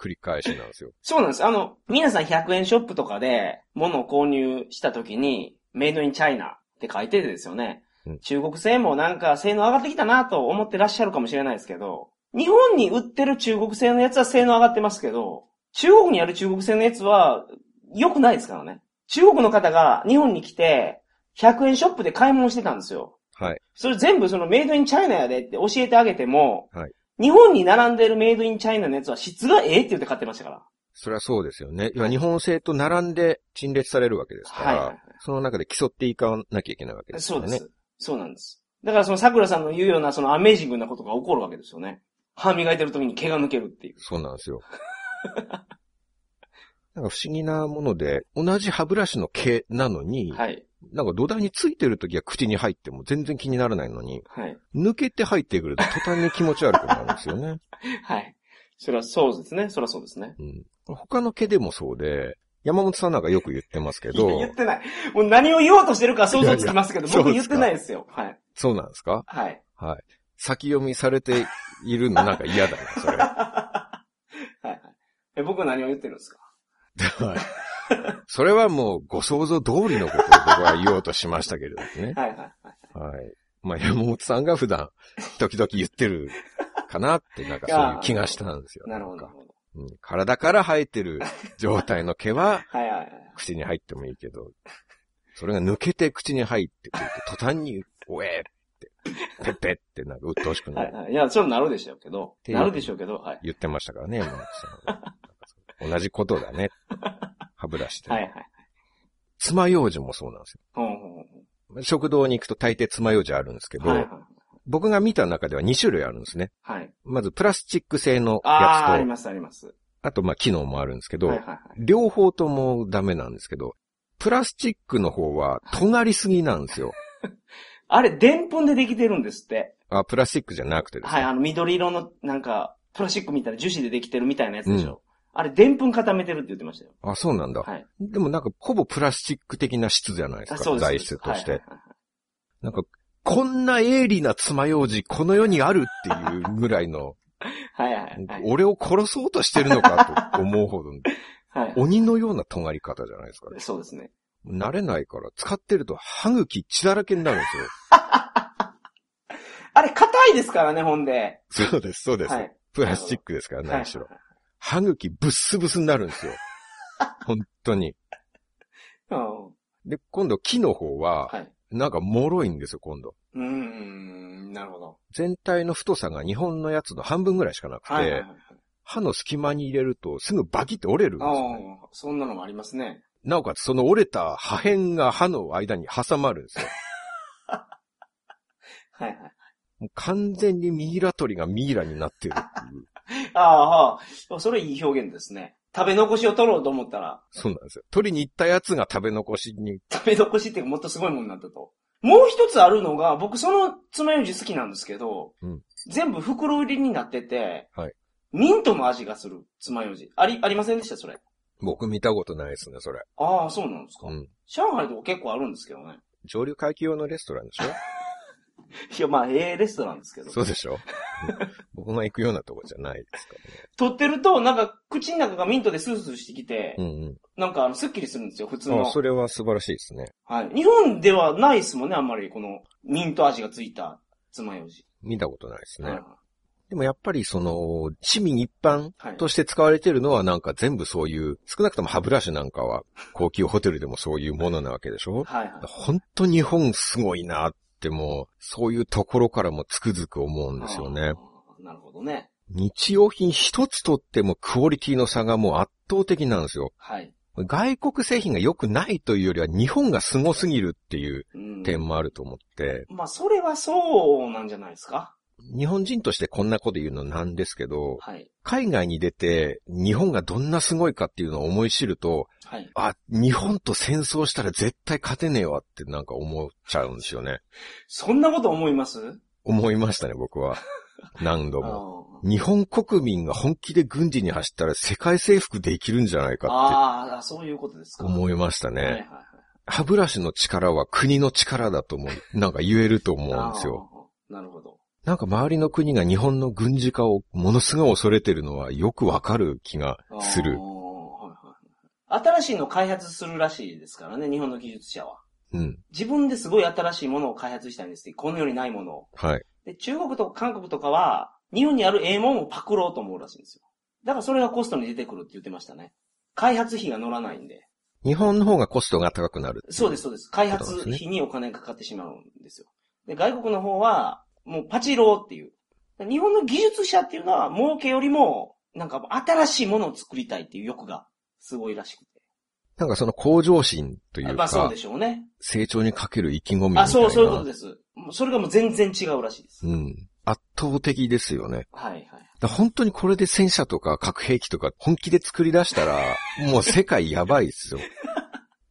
繰り返しなんですよ。そうなんです。あの、皆さん100円ショップとかで物を購入した時に、メイドインチャイナって書いててですよね。うん中国製もなんか性能上がってきたなと思ってらっしゃるかもしれないですけど、日本に売ってる中国製のやつは性能上がってますけど、中国にある中国製のやつは良くないですからね。中国の方が日本に来て、100円ショップで買い物してたんですよ。はい。それ全部そのメイドインチャイナやでって教えてあげても、はい日本に並んでるメイドインチャイナのやつは質がええって言って買ってましたから。それはそうですよね。要は日本製と並んで陳列されるわけですから、はいはいはいその中で競っていかなきゃいけないわけですよね。そうです。そうなんです。だからその桜さんの言うようなそのアメージングなことが起こるわけですよね。歯磨いてる時に毛が抜けるっていう。そうなんですよ。(laughs) なんか不思議なもので、同じ歯ブラシの毛なのに、はい。なんか土台についてる時は口に入っても全然気にならないのに、はい。抜けて入ってくると途端に気持ち悪くなるんですよね。(laughs) はい。それはそうですね。それはそうですね。うん、他の毛でもそうで、山本さんなんかよく言ってますけど、言ってない。もう何を言おうとしてるか想像つきますけど、いやいや僕言ってないですよ。はい。そうなんですか？はい。はい。先読みされているのなんか嫌だな、それ。(laughs) はいはい。え、僕は何を言ってるんですか？(laughs) はい。(laughs) それはもうご想像通りのことを僕は言おうとしましたけれどもね。(laughs) はいはいはい。はい。まあ山本さんが普段、時々言ってるかなって、なんかそういう気がしたんですよ。なるほど。うん、体から生えてる状態の毛は。口に入ってもいいけど、それが抜けて口に入ってくると途端に、おえーって、ペッペッってなんか鬱陶しくなるはいはい。いや、それなるでしょうけど。なるでしょうけど、はい。言ってましたからね、山本さん同じことだね。(laughs) 歯ブラシで。はいはい。爪楊枝もそうなんですほんほんほんよ。食堂に行くと大抵爪楊枝あるんですけど、はいはい。僕が見た中では2種類あるんですね。はい。まずプラスチック製のああ、あやつと、りますあります。あとまあ機能もあるんですけど、はいはいはい。両方ともダメなんですけど、プラスチックの方は尖りすぎなんですよ。(laughs) あれ、でんぷんでできてるんですって。あ、プラスチックじゃなくてですはい、ね。あの、緑色の、なんか、プラスチックみたいな樹脂でできてるみたいなやつでしょ。あれ、でんぷん固めてるって言ってましたよ。あ、そうなんだ。はい。でもなんかほぼプラスチック的な質じゃないですか。あそうです。材質として。はいはいはいなんか、こんな鋭利な爪楊枝この世にあるっていうぐらいの、(laughs) はいはいはい。俺を殺そうとしてるのかと思うほど、(laughs) はい。鬼のような尖り方じゃないですか。そうですね。慣れないから使ってると歯茎血だらけになるんですよ。(laughs) あれ、硬いですからね、ほんで。そうです、そうです。はい。プラスチックですから、はい何しろ。歯茎ブッスブスになるんですよ。(laughs) 本当に。うんで、今度木の方は、はい。なんか脆いんですよ、今度。うーん、なるほど。全体の太さが日本のやつの半分ぐらいしかなくて、はいはいはい。歯の隙間に入れるとすぐバキって折れるんですあよ、ね。あ、そんなのもありますね。なおかつその折れた破片が歯の間に挟まるんですよ。(laughs) はいはい。もう完全にミイラ取りがミイラになってるっていう。(laughs) ああ、はあ、それいい表現ですね。食べ残しを取ろうと思ったら、そうなんですよ。取りに行ったやつが食べ残しに、食べ残しっていうかもっとすごいものになったと。もう一つあるのが、僕その爪楊枝好きなんですけど、うん全部袋売りになってて、はいミントの味がする爪楊枝。あり、ありませんでしたそれ？僕見たことないですね、それ。ああ、そうなんですか。うん。上海とか結構あるんですけどね。上流階級用のレストランでしょ？(laughs) いや、まあ、ええレストランですけど。そうでしょ、うん (laughs) 僕が行くようなとこじゃないですか取ってると、なんか、口の中がミントでスースーしてきて、らね。うんなんか、スッキリするんですよ、普通の。それは素晴らしいですね。はい。日本ではないですもんね、あんまり、この、ミント味がついた爪楊枝。見たことないですね。はいでもやっぱりその、市民一般はいとして使われてるのはなんか全部そういう、少なくとも歯ブラシなんかは高級ホテルでもそういうものなわけでしょはいはい。本当日本すごいなってもう、そういうところからもつくづく思うんですよね。なるほどね。日用品一つとってもクオリティの差がもう圧倒的なんですよ。はい。外国製品が良くないというよりは日本が凄すぎるっていううん点もあると思って、まあ、それはそうなんじゃないですか。日本人としてこんなこと言うのなんですけど、はい。海外に出て日本がどんなすごいかっていうのを思い知ると、はい。あ、日本と戦争したら絶対勝てねえわってなんか思っちゃうんですよね。そんなこと思います？思いましたね、僕は。(laughs) 何度あも。ー日本国民が本気で軍事に走ったら世界征服できるんじゃないかっあー、そういうことですか。て思いましたね。はいはいはい。歯ブラシの力は国の力だと思う。なんか言えると思うんですよ。なるほど。なんか周りの国が日本の軍事化をものすごい恐れてるのはよくわかる気がする新しいのを開発するらしいですからね、日本の技術者は。うん。自分ですごい新しいものを開発したいんですって、この世にないものを。はい。で、中国とか韓国とかは、日本にあるええもんをパクろうと思うらしいんですよ。だからそれがコストに出てくるって言ってましたね。開発費が乗らないんで。日本の方がコストが高くなる。そうです、そうです。開発費にお金がかかってしまうんですよ。で、外国の方は、もうパチローっていう。日本の技術者っていうのは、儲けよりも、なんか新しいものを作りたいっていう欲がすごいらしくて。なんかその向上心というかまあそうで、しょうね。成長にかける意気込みみたいな。あ、そう、そういうことです。それがもう全然違うらしいです。うん。圧倒的ですよね。はいはい。だ本当にこれで戦車とか核兵器とか本気で作り出したら、(laughs) もう世界やばいですよ。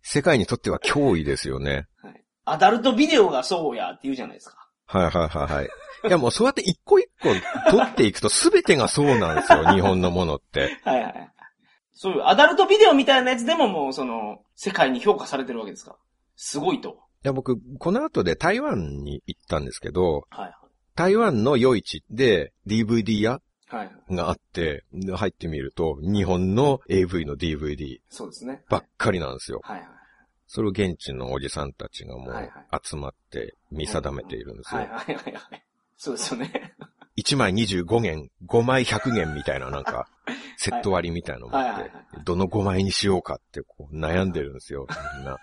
世界にとっては脅威ですよね。はい。アダルトビデオがそうやって言うじゃないですか。はいはいはいはい。いやもうそうやって一個一個取っていくと全てがそうなんですよ、日本のものって。(laughs) はいはいはい。そういうアダルトビデオみたいなやつでももうその、世界に評価されてるわけですか？ら。すごいと。いや僕、この後で台湾に行ったんですけど、はい台湾の夜市で DVD 屋はい。はい。があって、入ってみると、日本の AV の DVD そうですね。ばっかりなんですよ。はいはい。それを現地のおじさんたちがもはいう集まって見定めているんですよ。はいはいはいはい。そうですよね。1枚25元、5枚100元みたいななんか、セット割りみたいなのもあってどの5枚にしようかってこう悩んでるんですよ、みんな。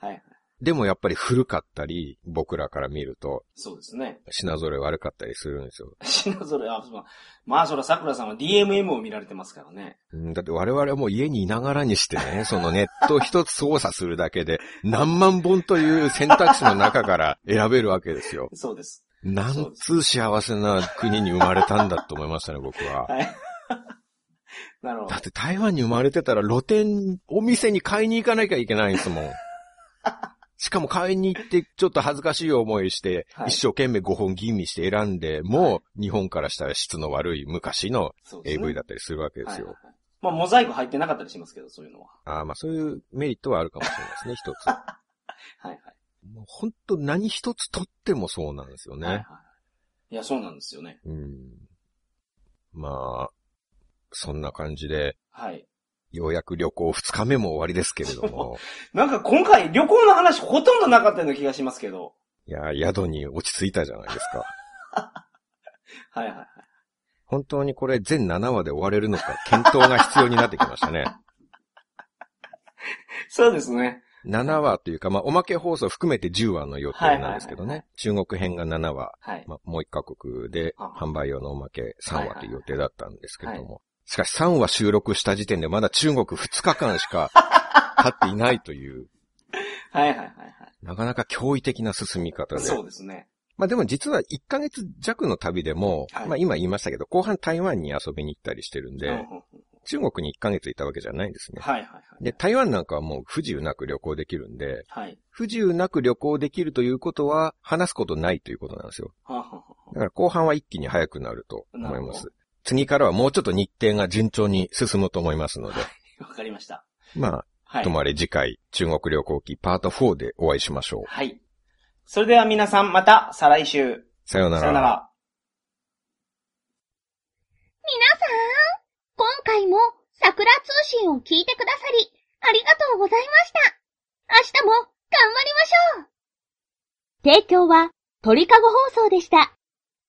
はい。でもやっぱり古かったり、僕らから見るとそうですね。品揃え悪かったりするんですよ。(laughs) 品揃え、あ、そうまあ、そら桜さんは DMM を見られてますからね。うんだって我々はもう家にいながらにしてね、(laughs) そのネット一つ操作するだけで何万本という選択肢の中から (laughs) 選べるわけですよ。そうです。なんつう幸せな国に生まれたんだと思いましたね、僕は。はい。なるほどだっ。て台湾に生まれてたら露店、お店に買いに行かなきゃいけないんですもん。しかも買いに行ってちょっと恥ずかしい思いして、はい一生懸命5本吟味して選んで、もう日本からしたら質の悪い昔の AV だったりするわけですよ。はいはいはいまあ、モザイク入ってなかったりしますけど、そういうのは。ああまあそういうメリットはあるかもしれないですね、一つ。(laughs) はいはい。もう本当何一つとってもそうなんですよね。はいはい。いや、そうなんですよね。うん。まあ、そんな感じで、はい。ようやく旅行2日目も終わりですけれども、(laughs) なんか今回旅行の話ほとんどなかったような気がしますけど。いや、宿に落ち着いたじゃないですか。(laughs) はいはいはい。本当にこれ全7話で終われるのか、検討が必要になってきましたね。(laughs) そうですね。7話というか、まあ、おまけ放送含めて10話の予定なんですけどはいはいね。中国編が7話、はい。まあ、もう1カ国であ販売用のおまけ3話という予定だったんですけれどはいも。しかし3話収録した時点でまだ中国2日間しか (laughs) 経っていないという、はいはいはいはい。なかなか驚異的な進み方で。そうですね。まあでも実は1ヶ月弱の旅でも、はいまあ今言いましたけど、後半台湾に遊びに行ったりしてるんで、うんうんうん中国に1ヶ月いたわけじゃないんですね。はいはいはい。で、台湾なんかはもう不自由なく旅行できるんで、はい。不自由なく旅行できるということは、話すことないということなんですよ。はあはあはだから後半は一気に早くなると思います。次からはもうちょっと日程が順調に進むと思いますので、あわかりました。まあ、はいと。もあれ次回、中国旅行記パート4でお会いしましょう。はい。それでは皆さんまた再来週。さようなら。さよなら。皆さん、今回も桜通信を聞いてくださり、ありがとうございました。明日も頑張りましょう提供は鳥かご放送でした。